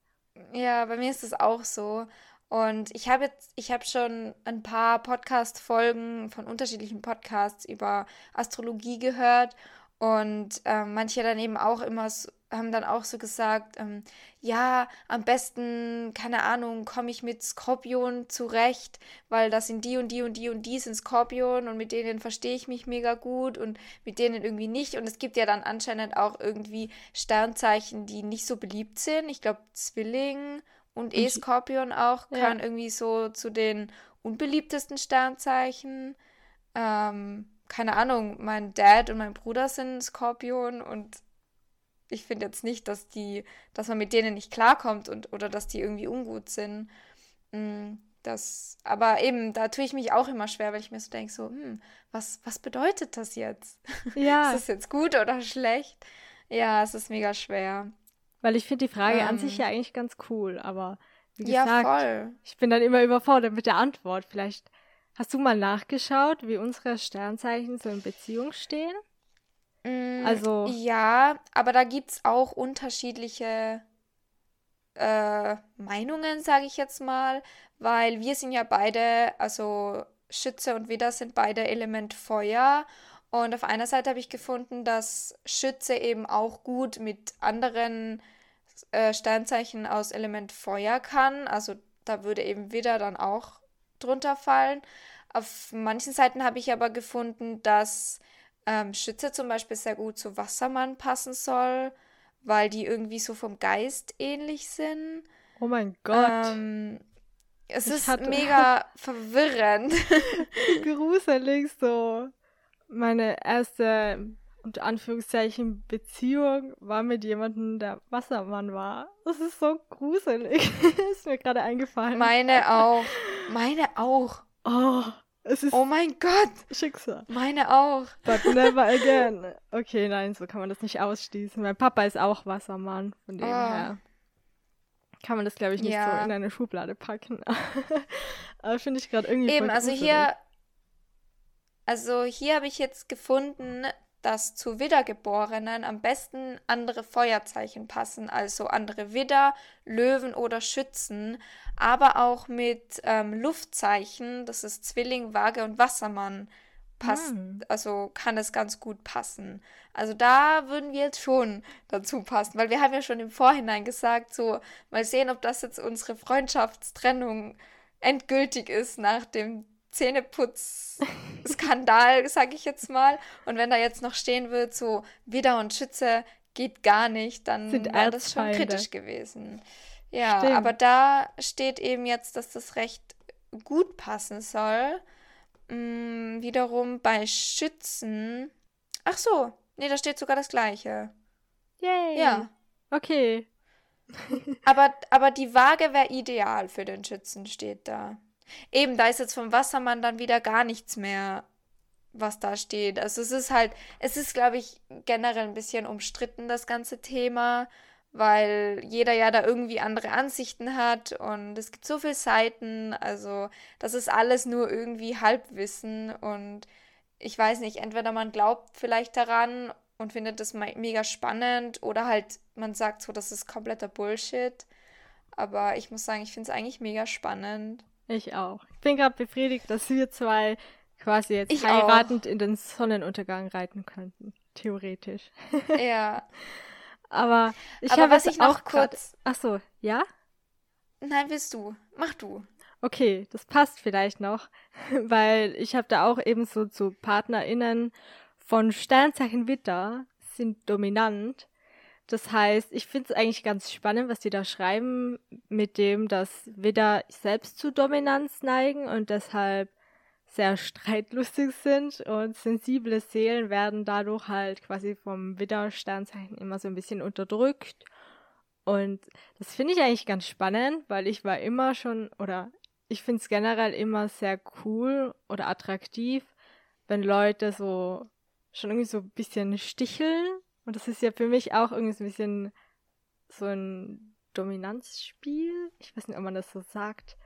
Ja, bei mir ist es auch so. Und ich habe jetzt, ich habe schon ein paar Podcast-Folgen von unterschiedlichen Podcasts über Astrologie gehört und äh, manche dann eben auch immer so, haben dann auch so gesagt, ähm, ja, am besten, keine Ahnung, komme ich mit Skorpion zurecht, weil das sind die und die und die und die sind Skorpion und mit denen verstehe ich mich mega gut und mit denen irgendwie nicht. Und es gibt ja dann anscheinend auch irgendwie Sternzeichen, die nicht so beliebt sind. Ich glaube, Zwilling und E-Skorpion auch gehören ja. irgendwie so zu den unbeliebtesten Sternzeichen. Ähm, keine Ahnung, mein Dad und mein Bruder sind Skorpion und ich finde jetzt nicht, dass die, dass man mit denen nicht klarkommt und oder dass die irgendwie ungut sind. Mm, das, aber eben, da tue ich mich auch immer schwer, weil ich mir so denke, so, hm, was, was bedeutet das jetzt? Ja. ist das jetzt gut oder schlecht? Ja, es ist mega schwer. Weil ich finde die Frage ähm, an sich ähm. ja eigentlich ganz cool, aber wie gesagt, ja, ich bin dann immer überfordert mit der Antwort. Vielleicht hast du mal nachgeschaut, wie unsere Sternzeichen so in Beziehung stehen? Mm, also. Ja, aber da gibt es auch unterschiedliche äh, Meinungen, sage ich jetzt mal, weil wir sind ja beide, also Schütze und Widder sind beide Element Feuer. Und auf einer Seite habe ich gefunden, dass Schütze eben auch gut mit anderen äh, Sternzeichen aus Element Feuer kann. Also da würde eben Widder dann auch drunter fallen. Auf manchen Seiten habe ich aber gefunden, dass ähm, Schütze zum Beispiel sehr gut zu Wassermann passen soll, weil die irgendwie so vom Geist ähnlich sind. Oh mein Gott. Ähm, es ich ist hatte... mega verwirrend. Gruselig so. Meine erste, unter Anführungszeichen, Beziehung war mit jemandem, der Wassermann war. Das ist so gruselig. ist mir gerade eingefallen. Meine auch. Meine auch. Oh. Es ist oh mein Gott! Schicksal. Meine auch. But never again. Okay, nein, so kann man das nicht ausschließen. Mein Papa ist auch Wassermann, von dem oh. her kann man das, glaube ich, nicht ja. so in eine Schublade packen. Aber finde ich gerade irgendwie. Eben, also hier. Also hier habe ich jetzt gefunden, dass zu Widdergeborenen am besten andere Feuerzeichen passen, also andere Widder, Löwen oder Schützen, aber auch mit ähm, Luftzeichen, das ist Zwilling, Waage und Wassermann, passt, Hm. also kann es ganz gut passen. Also da würden wir jetzt schon dazu passen, weil wir haben ja schon im Vorhinein gesagt, so mal sehen, ob das jetzt unsere Freundschaftstrennung endgültig ist nach dem Zähneputz-Skandal, sag ich jetzt mal. Und wenn da jetzt noch stehen wird, so Widder und Schütze geht gar nicht, dann Sind wäre das schon kritisch gewesen. Ja, Stimmt. aber da steht eben jetzt, dass das recht gut passen soll. Mm, wiederum bei Schützen. Ach so, nee, da steht sogar das Gleiche. Yay. Ja. Okay. Aber, aber die Waage wäre ideal für den Schützen, steht da. Eben, da ist jetzt vom Wassermann dann wieder gar nichts mehr, was da steht. Also es ist halt, es ist, glaube ich, generell ein bisschen umstritten, das ganze Thema, weil jeder ja da irgendwie andere Ansichten hat und es gibt so viele Seiten. Also das ist alles nur irgendwie Halbwissen und ich weiß nicht, entweder man glaubt vielleicht daran und findet das me- mega spannend oder halt man sagt so, das ist kompletter Bullshit. Aber ich muss sagen, ich finde es eigentlich mega spannend. Ich auch. Ich bin gerade befriedigt, dass wir zwei quasi jetzt Ich heiratend in den Sonnenuntergang reiten könnten. Theoretisch. Ja. Aber ich habe was ich auch grad- kurz- Ach so, ja? Nein, willst du? Mach du. Okay, das passt vielleicht noch, weil ich habe da auch eben so zu PartnerInnen von Sternzeichen Witter sind dominant. Das heißt, ich finde es eigentlich ganz spannend, was die da schreiben, mit dem, dass Widder selbst zu Dominanz neigen und deshalb sehr streitlustig sind und sensible Seelen werden dadurch halt quasi vom Widder-Sternzeichen immer so ein bisschen unterdrückt. Und das finde ich eigentlich ganz spannend, weil ich war immer schon, oder ich finde es generell immer sehr cool oder attraktiv, wenn Leute so schon irgendwie so ein bisschen sticheln. Und das ist ja für mich auch irgendwie so ein bisschen so ein Dominanzspiel. Ich weiß nicht, ob man das so sagt.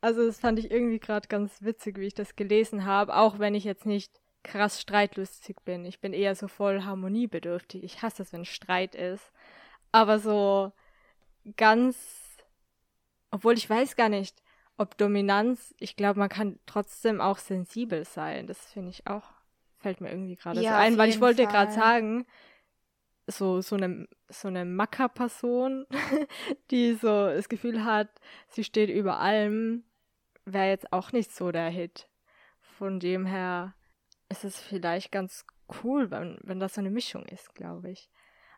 Also das fand ich irgendwie gerade ganz witzig, wie ich das gelesen habe, auch wenn ich jetzt nicht krass streitlustig bin. Ich bin eher so voll harmoniebedürftig. Ich hasse es, wenn Streit ist. Aber so ganz, obwohl ich weiß gar nicht, ob Dominanz, ich glaube, man kann trotzdem auch sensibel sein. Das finde ich auch, fällt mir irgendwie gerade Ja, so ein, weil ich wollte gerade sagen, so, so eine, so eine Macker-Person, die so das Gefühl hat, sie steht über allem, wäre jetzt auch nicht so der Hit. Von dem her ist es vielleicht ganz cool, wenn, wenn das so eine Mischung ist, glaube ich.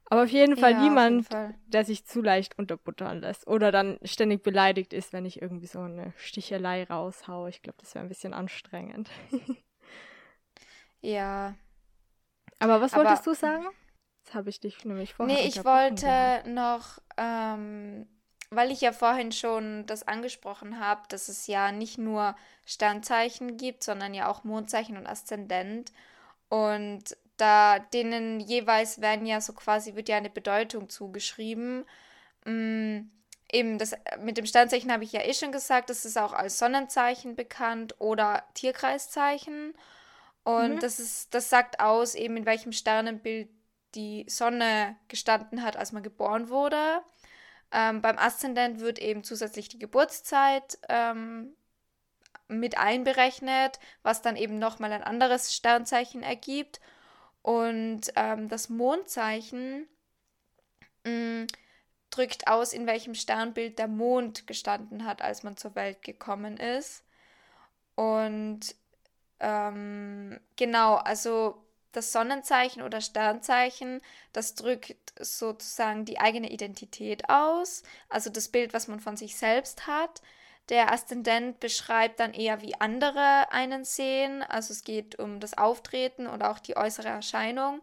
Aber auf jeden Fall Ja, auf jeden niemand, Fall. der sich zu leicht unterbuttern lässt oder dann ständig beleidigt ist, wenn ich irgendwie so eine Stichelei raushau. Ich glaube, das wäre ein bisschen anstrengend. Ja. Aber was Aber- wolltest du sagen? Jetzt habe ich dich nämlich vorher Nee, ich wollte noch, ähm, weil ich ja vorhin schon das angesprochen habe, dass es ja nicht nur Sternzeichen gibt, sondern ja auch Mondzeichen und Aszendent. Und da denen jeweils werden ja so quasi, wird ja eine Bedeutung zugeschrieben. Mm, eben das mit dem Sternzeichen habe ich ja eh schon gesagt, das ist auch als Sonnenzeichen bekannt oder Tierkreiszeichen. Und Mhm. das ist, das sagt aus, eben in welchem Sternenbild die Sonne gestanden hat, als man geboren wurde. Ähm, beim Aszendent wird eben zusätzlich die Geburtszeit ähm, mit einberechnet, was dann eben nochmal ein anderes Sternzeichen ergibt. Und ähm, das Mondzeichen mh, drückt aus, in welchem Sternbild der Mond gestanden hat, als man zur Welt gekommen ist. Und ähm, genau, also das Sonnenzeichen oder Sternzeichen, das drückt sozusagen die eigene Identität aus, also das Bild, was man von sich selbst hat. Der Aszendent beschreibt dann eher, wie andere einen sehen, also es geht um das Auftreten und auch die äußere Erscheinung.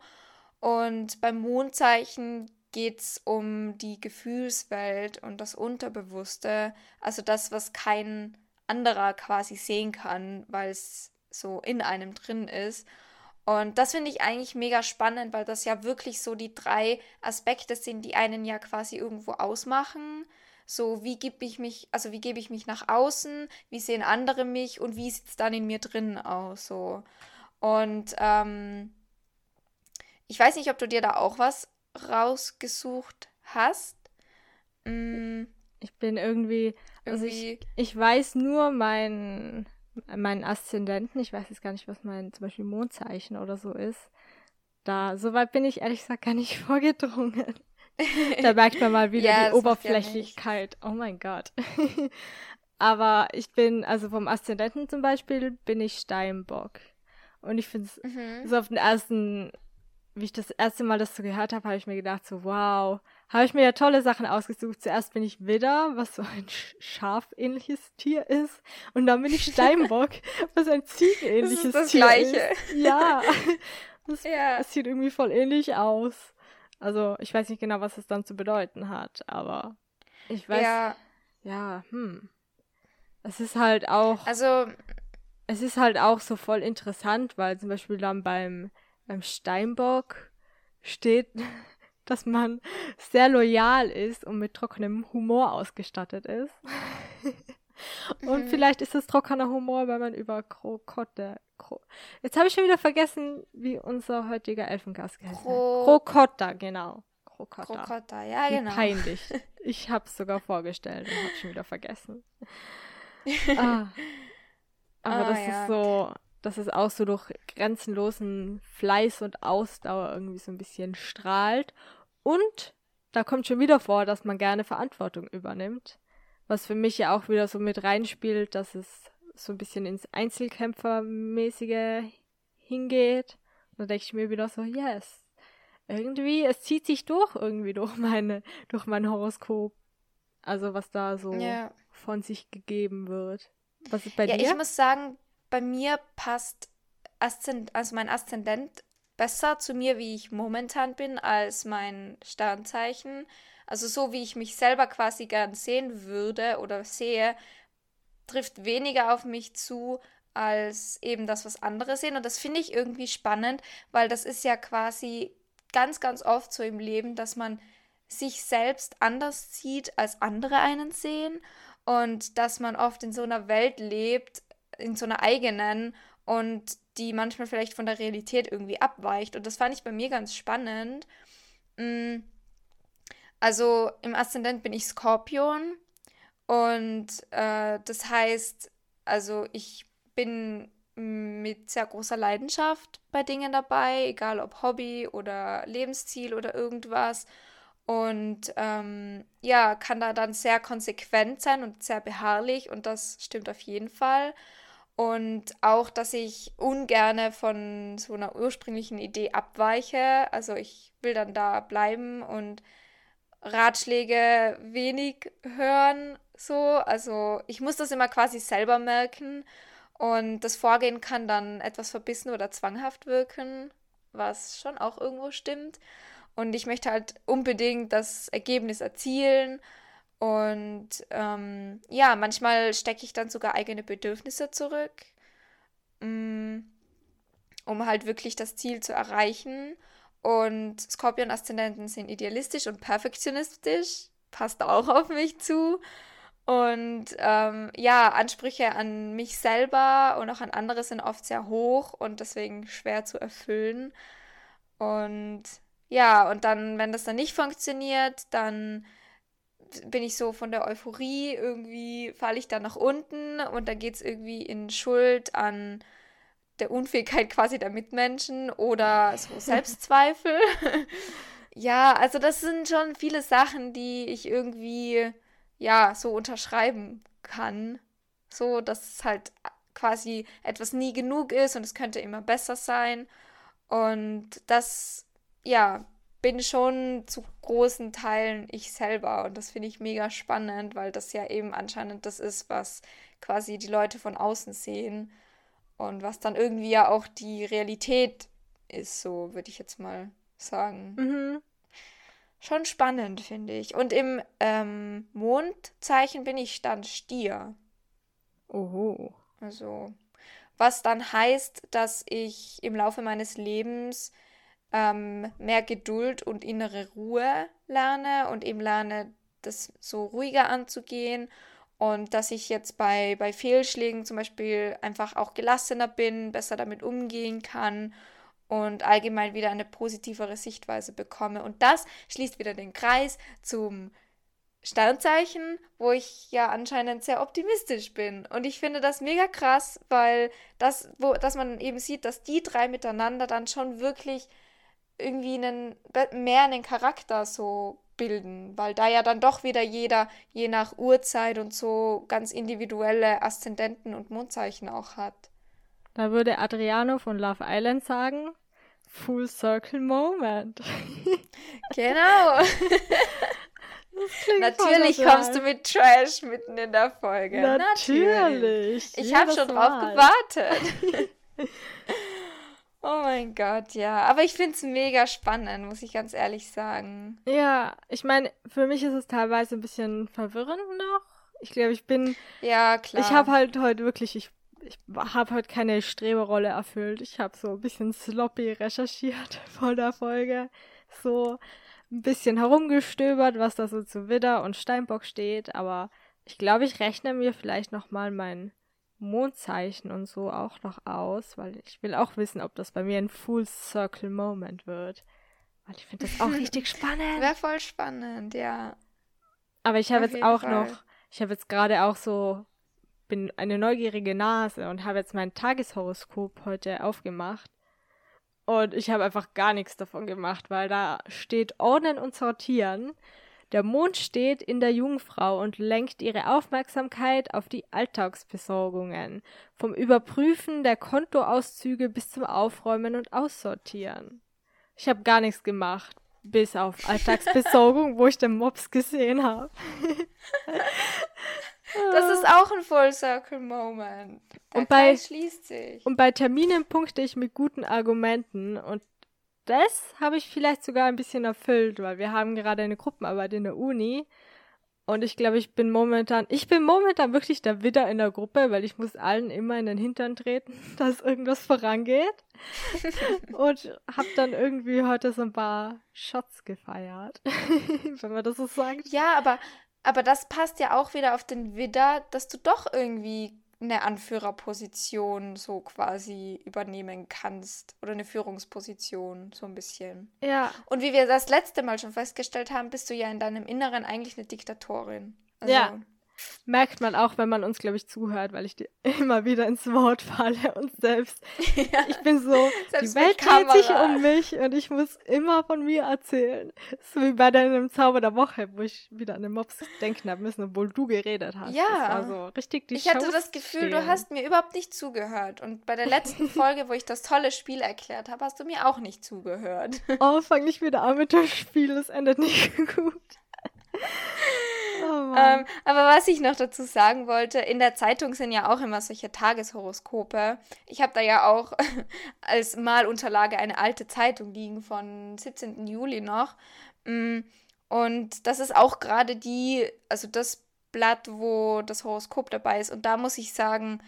Und beim Mondzeichen geht es um die Gefühlswelt und das Unterbewusste, also das, was kein anderer quasi sehen kann, weil es so in einem drin ist. Und das finde ich eigentlich mega spannend, weil das ja wirklich so die drei Aspekte sind, die einen ja quasi irgendwo ausmachen. So, wie gebe ich mich, also wie gebe ich mich nach außen, wie sehen andere mich und wie sieht es dann in mir drin aus? So. Und ähm, ich weiß nicht, ob du dir da auch was rausgesucht hast. Mm, Ich bin irgendwie, also ich, irgendwie. ich weiß nur mein meinen Aszendenten. Ich weiß jetzt gar nicht, was mein zum Beispiel Mondzeichen oder so ist. Da, soweit bin ich ehrlich gesagt gar nicht vorgedrungen. da merkt man mal wieder Ja, die macht ja Oberflächlichkeit. oh mein Gott. Aber ich bin, also vom Aszendenten zum Beispiel, bin ich Steinbock. Und ich finde es Mhm. so auf den ersten, wie ich das erste Mal das so gehört habe, habe ich mir gedacht, so wow, habe ich mir ja tolle Sachen ausgesucht. Zuerst bin ich Widder, was so ein Sch- schafähnliches Tier ist. Und dann bin ich Steinbock, was ein ziegenähnliches das Tier Gleiche. ist. Ja, das, Ja. es sieht irgendwie voll ähnlich aus. Also ich weiß nicht genau, was es dann zu bedeuten hat, aber ich weiß, ja, Ja, hm. Es ist halt auch also es ist halt auch so voll interessant, weil zum Beispiel dann beim, beim Steinbock steht, dass man sehr loyal ist und mit trockenem Humor ausgestattet ist. und Mhm. vielleicht ist es trockener Humor, weil man über Krokotte. Kro Jetzt habe ich schon wieder vergessen, wie unser heutiger Elfengast hat. Kro- Krokotta, genau. Krokotta. Krokotta, ja Wie genau. peinlich. Ich habe es sogar vorgestellt und habe schon wieder vergessen. ah. Aber Ah, das ja. ist so, dass es auch so durch grenzenlosen Fleiß und Ausdauer irgendwie so ein bisschen strahlt. Und da kommt schon wieder vor, dass man gerne Verantwortung übernimmt. Was für mich ja auch wieder so mit reinspielt, dass es so ein bisschen ins Einzelkämpfermäßige hingeht. Und da denke ich mir wieder so, yes. Irgendwie, es zieht sich durch irgendwie durch meine, durch mein Horoskop. Also was da so Ja. von sich gegeben wird. Was ist bei Ja, dir? ich muss sagen, bei mir passt Aszend also mein Aszendent besser zu mir, wie ich momentan bin, als mein Sternzeichen. Also so, wie ich mich selber quasi gern sehen würde oder sehe, trifft weniger auf mich zu, als eben das, was andere sehen. Und das finde ich irgendwie spannend, weil das ist ja quasi ganz, ganz oft so im Leben, dass man sich selbst anders sieht, als andere einen sehen und dass man oft in so einer Welt lebt, in so einer eigenen und die manchmal vielleicht von der Realität irgendwie abweicht. Und das fand ich bei mir ganz spannend. Mm, Also im Aszendent bin ich Skorpion und äh, das heißt, also ich bin mit sehr großer Leidenschaft bei Dingen dabei, egal ob Hobby oder Lebensziel oder irgendwas. Und ähm, ja, kann da dann sehr konsequent sein und sehr beharrlich und das stimmt auf jeden Fall. Und auch, dass ich ungerne von so einer ursprünglichen Idee abweiche. Also ich will dann da bleiben und Ratschläge wenig hören, so. Also ich muss das immer quasi selber merken und das Vorgehen kann dann etwas verbissen oder zwanghaft wirken, was schon auch irgendwo stimmt. Und ich möchte halt unbedingt das Ergebnis erzielen. Und ähm, ja, manchmal stecke ich dann sogar eigene Bedürfnisse zurück, mm, um halt wirklich das Ziel zu erreichen. Und Skorpion-Aszendenten sind idealistisch und perfektionistisch, passt auch auf mich zu. Und ähm, ja, Ansprüche an mich selber und auch an andere sind oft sehr hoch und deswegen schwer zu erfüllen. Und ja, und dann, wenn das dann nicht funktioniert, dann bin ich so von der Euphorie, irgendwie falle ich dann nach unten und dann geht es irgendwie in Schuld an der Unfähigkeit quasi der Mitmenschen oder so Selbstzweifel. ja, also das sind schon viele Sachen, die ich irgendwie ja so unterschreiben kann. So, dass es halt quasi etwas nie genug ist und es könnte immer besser sein. Und das, ja, bin schon zu großen Teilen ich selber. Und das finde ich mega spannend, weil das ja eben anscheinend das ist, was quasi die Leute von außen sehen. Und was dann irgendwie ja auch die Realität ist, so würde ich jetzt mal sagen. Mhm. Schon spannend, finde ich. Und im ähm, Mondzeichen bin ich dann Stier. Oho. Also, was dann heißt, dass ich im Laufe meines Lebens ähm, mehr Geduld und innere Ruhe lerne und eben lerne, das so ruhiger anzugehen und dass ich jetzt bei, bei Fehlschlägen zum Beispiel einfach auch gelassener bin, besser damit umgehen kann und allgemein wieder eine positivere Sichtweise bekomme. Und das schließt wieder den Kreis zum Sternzeichen, wo ich ja anscheinend sehr optimistisch bin. Und ich finde das mega krass, weil das, wo, dass man eben sieht, dass die drei miteinander dann schon wirklich irgendwie einen, mehr einen Charakter so bilden, weil da ja dann doch wieder jeder, je nach Uhrzeit und so, ganz individuelle Aszendenten und Mondzeichen auch hat. Da würde Adriano von Love Island sagen, Full Circle Moment. genau. Natürlich kommst du mit Trash mitten in der Folge. Natürlich. Natürlich. Ich habe schon drauf gewartet. oh mein Gott, ja. Aber ich finde es mega spannend, muss ich ganz ehrlich sagen. Ja, ich meine, für mich ist es teilweise ein bisschen verwirrend noch. Ich glaube, ich bin. Ja, klar. Ich habe halt heute wirklich, ich, ich habe heute keine Streberrolle erfüllt. Ich habe so ein bisschen sloppy recherchiert vor der Folge. So, ein bisschen herumgestöbert, was da so zu Widder und Steinbock steht, aber ich glaube, ich rechne mir vielleicht nochmal mein Mondzeichen und so auch noch aus, weil ich will auch wissen, ob das bei mir ein Full Circle Moment wird. Weil ich finde das auch richtig spannend. Wäre voll spannend, ja. Aber ich habe jetzt auch Fall. noch, ich habe jetzt gerade auch so, bin eine neugierige Nase und habe jetzt mein Tageshoroskop heute aufgemacht. Und ich habe einfach gar nichts davon gemacht, weil da steht Ordnen und Sortieren. Der Mond steht in der Jungfrau und lenkt ihre Aufmerksamkeit auf die Alltagsbesorgungen, vom Überprüfen der Kontoauszüge bis zum Aufräumen und Aussortieren. Ich habe gar nichts gemacht, bis auf Alltagsbesorgung, wo ich den Mops gesehen habe. Das ist auch ein Full Circle Moment. Der und bei, schließt sich. Und bei Terminen punkte ich mit guten Argumenten und das habe ich vielleicht sogar ein bisschen erfüllt, weil wir haben gerade eine Gruppenarbeit in der Uni und ich glaube, ich bin momentan, ich bin momentan wirklich der Widder in der Gruppe, weil ich muss allen immer in den Hintern treten, dass irgendwas vorangeht. und habe dann irgendwie heute so ein paar Shots gefeiert, wenn man das so sagt. Ja, aber aber das passt ja auch wieder auf den Widder, dass du doch irgendwie eine Anführerposition so quasi übernehmen kannst. Oder eine Führungsposition, so ein bisschen. Ja. Und wie wir das letzte Mal schon festgestellt haben, bist du ja in deinem Inneren eigentlich eine Diktatorin. Also, ja. Merkt man auch, wenn man uns, glaube ich, zuhört, weil ich dir immer wieder ins Wort falle und selbst. Ja. Ich bin so, die Welt dreht sich um mich und ich muss immer von mir erzählen. So wie bei deinem Zauber der Woche, wo ich wieder an den Mops denken habe müssen, obwohl du geredet hast. Ja. Das war so richtig die Ich hatte das Gefühl, stehen. du hast mir überhaupt nicht zugehört. Und bei der letzten Folge, wo ich das tolle Spiel erklärt habe, hast du mir auch nicht zugehört. Oh, fang nicht wieder an mit dem Spiel, es endet nicht gut. Oh ähm, aber was ich noch dazu sagen wollte, in der Zeitung sind ja auch immer solche Tageshoroskope. Ich habe da ja auch als Malunterlage eine alte Zeitung liegen von 17. Juli noch. Mm, und das ist auch gerade die, also das Blatt, wo das Horoskop dabei ist. Und da muss ich sagen,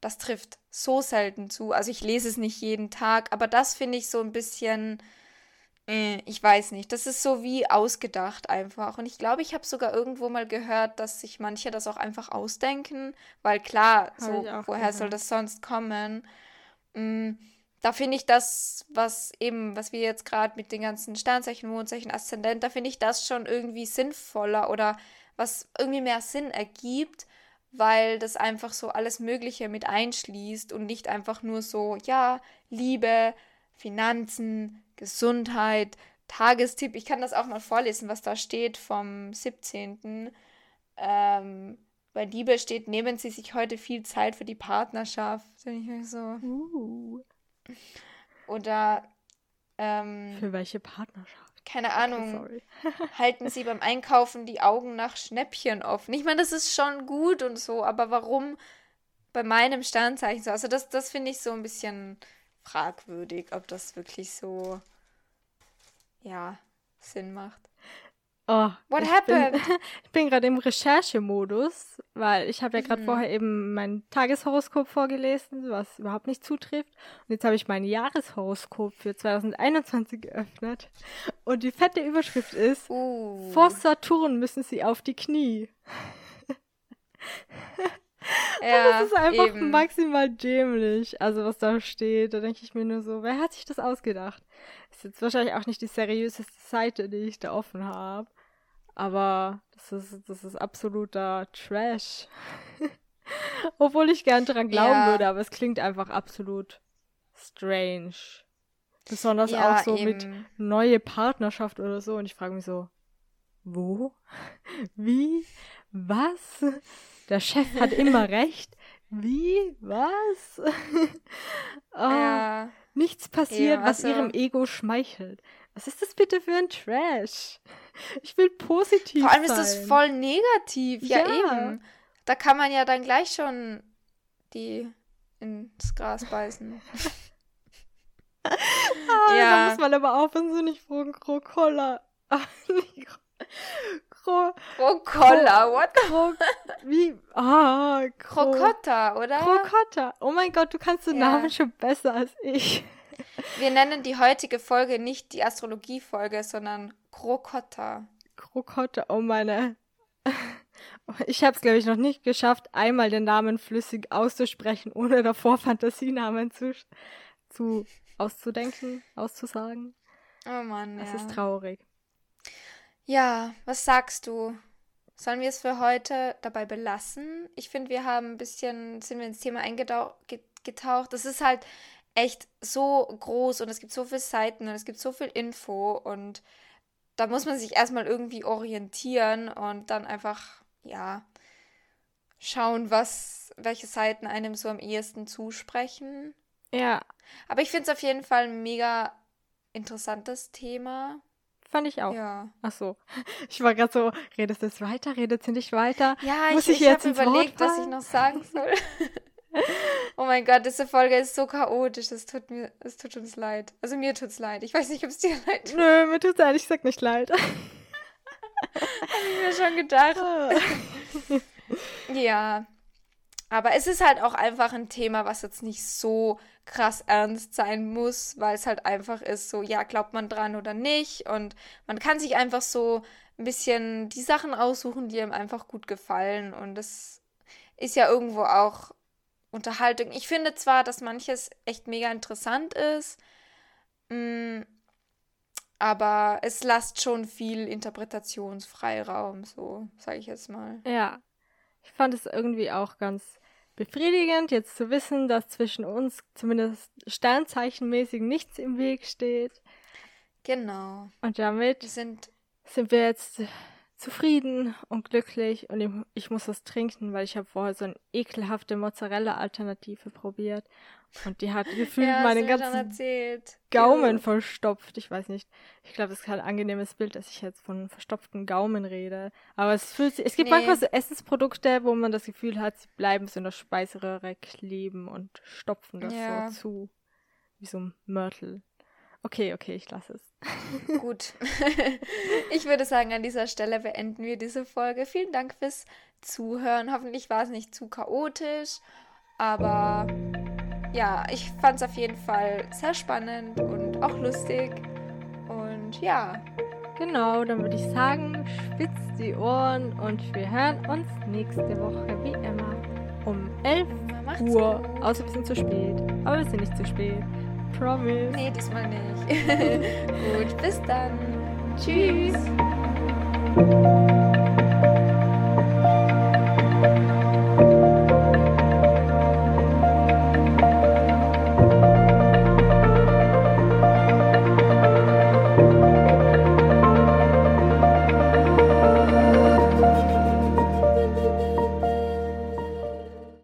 das trifft so selten zu. Also ich lese es nicht jeden Tag, aber das finde ich so ein bisschen ich weiß nicht. Das ist so wie ausgedacht einfach. Und ich glaube, ich habe sogar irgendwo mal gehört, dass sich manche das auch einfach ausdenken, weil klar, so, woher gehört. soll das sonst kommen? Mm, da finde ich das, was eben, was wir jetzt gerade mit den ganzen Sternzeichen, Mondzeichen, Aszendent, da finde ich das schon irgendwie sinnvoller oder was irgendwie mehr Sinn ergibt, weil das einfach so alles Mögliche mit einschließt und nicht einfach nur so, ja, Liebe, Finanzen, Gesundheit, Tagestipp. Ich kann das auch mal vorlesen, was da steht vom 17. Ähm, bei Liebe steht, nehmen Sie sich heute viel Zeit für die Partnerschaft. ich mir so. Uh. Oder ähm, für welche Partnerschaft? Keine Ahnung. Okay, halten Sie beim Einkaufen die Augen nach Schnäppchen offen. Ich meine, das ist schon gut und so, aber warum bei meinem Sternzeichen so? Also das, das finde ich so ein bisschen fragwürdig, ob das wirklich so, ja, Sinn macht. Oh, What ich happened? Bin, ich bin gerade im Recherchemodus, weil ich habe ja gerade mhm. vorher eben mein Tageshoroskop vorgelesen, was überhaupt nicht zutrifft. Und jetzt habe ich mein Jahreshoroskop für 2021 geöffnet. Und die fette Überschrift ist, uh. vor Saturn müssen sie auf die Knie. Ja, das ist einfach eben. maximal dämlich, also was da steht. Da denke ich mir nur so, wer hat sich das ausgedacht? Ist jetzt wahrscheinlich auch nicht die seriöseste Seite, die ich da offen habe. Aber das ist, das ist absoluter Trash. Obwohl ich gern dran glauben Ja. würde, aber es klingt einfach absolut strange. Besonders Ja, auch so mit eben. neue Partnerschaft oder so. Und ich frage mich so, wo? Wie? Was? Der Chef hat immer recht. Wie? Was? oh, Ja. Nichts passiert, Ja, was also- ihrem Ego schmeichelt. Was ist das bitte für ein Trash? Ich will positiv Vor allem ist sein. das voll negativ. Ja, Ja. eben. Da kann man ja dann gleich schon die ins Gras beißen. Ah, Da ja. muss man aber aufpassen, so nicht von Krokolla. Kro Krokolla, what? Kro Wie? Ah, Kro Krokotta, oder? Krokotta. Oh mein Gott, du kannst den Ja. Namen schon besser als ich. Wir nennen die heutige Folge nicht die Astrologie-Folge, sondern Krokotta. Krokotta, oh meine. Ich habe es, glaube ich, noch nicht geschafft, einmal den Namen flüssig auszusprechen, ohne davor Fantasienamen zu, zu auszudenken, auszusagen. Oh Mann, Das ja. ist traurig. Ja, was sagst du? Sollen wir es für heute dabei belassen? Ich finde, wir haben ein bisschen, sind wir ins Thema eingetaucht. Es ist halt echt so groß und es gibt so viele Seiten und es gibt so viel Info und da muss man sich erstmal irgendwie orientieren und dann einfach, ja, schauen, was, welche Seiten einem so am ehesten zusprechen. Ja, Aber ich finde es auf jeden Fall ein mega interessantes Thema. Fand ich auch. Ja. Ach so. Ich war gerade so, redest du jetzt weiter, redet sie nicht weiter? Ja, Muss ich, ich ich, jetzt habe überlegt, was ich noch sagen soll. oh mein Gott, diese Folge ist so chaotisch. Es tut mir, es tut uns leid. Also mir tut's leid. Ich weiß nicht, ob es dir leid tut. Nö, mir tut's ehrlich gesagt nicht leid. Hab ich mir schon gedacht. Ja. Aber es ist halt auch einfach ein Thema, was jetzt nicht so krass ernst sein muss, weil es halt einfach ist, so, ja, glaubt man dran oder nicht. Und man kann sich einfach so ein bisschen die Sachen aussuchen, die einem einfach gut gefallen. Und das ist ja irgendwo auch Unterhaltung. Ich finde zwar, dass manches echt mega interessant ist, mm, aber es lasst schon viel Interpretationsfreiraum, so sage ich jetzt mal. ja. Ich fand es irgendwie auch ganz befriedigend, jetzt zu wissen, dass zwischen uns zumindest sternzeichenmäßig nichts im Weg steht. Genau. Und damit sind sind wir jetzt zufrieden und glücklich und ich, ich muss was trinken, weil ich habe vorher so eine ekelhafte Mozzarella-Alternative probiert und die hat gefühlt ja, meinen ganzen erzählt. Gaumen Ew. verstopft. Ich weiß nicht. Ich glaube, das ist kein angenehmes Bild, dass ich jetzt von verstopften Gaumen rede. Aber es fühlt sich. Es gibt Nee. manchmal so Essensprodukte, wo man das Gefühl hat, sie bleiben so in der Speiseröhre kleben und stopfen das Ja. so zu. Wie so ein Mörtel. Okay, okay, ich lasse es. Gut. ich würde sagen, an dieser Stelle beenden wir diese Folge. Vielen Dank fürs Zuhören. Hoffentlich war es nicht zu chaotisch, aber ja, ich fand es auf jeden Fall sehr spannend und auch lustig. Und ja, Genau, dann würde ich sagen, spitzt die Ohren und wir hören uns nächste Woche wie immer um 11 macht's Uhr. gut. Außer wir sind zu spät. Aber wir sind nicht zu spät. Promise. Nee, diesmal nicht. gut, bis dann. Tschüss.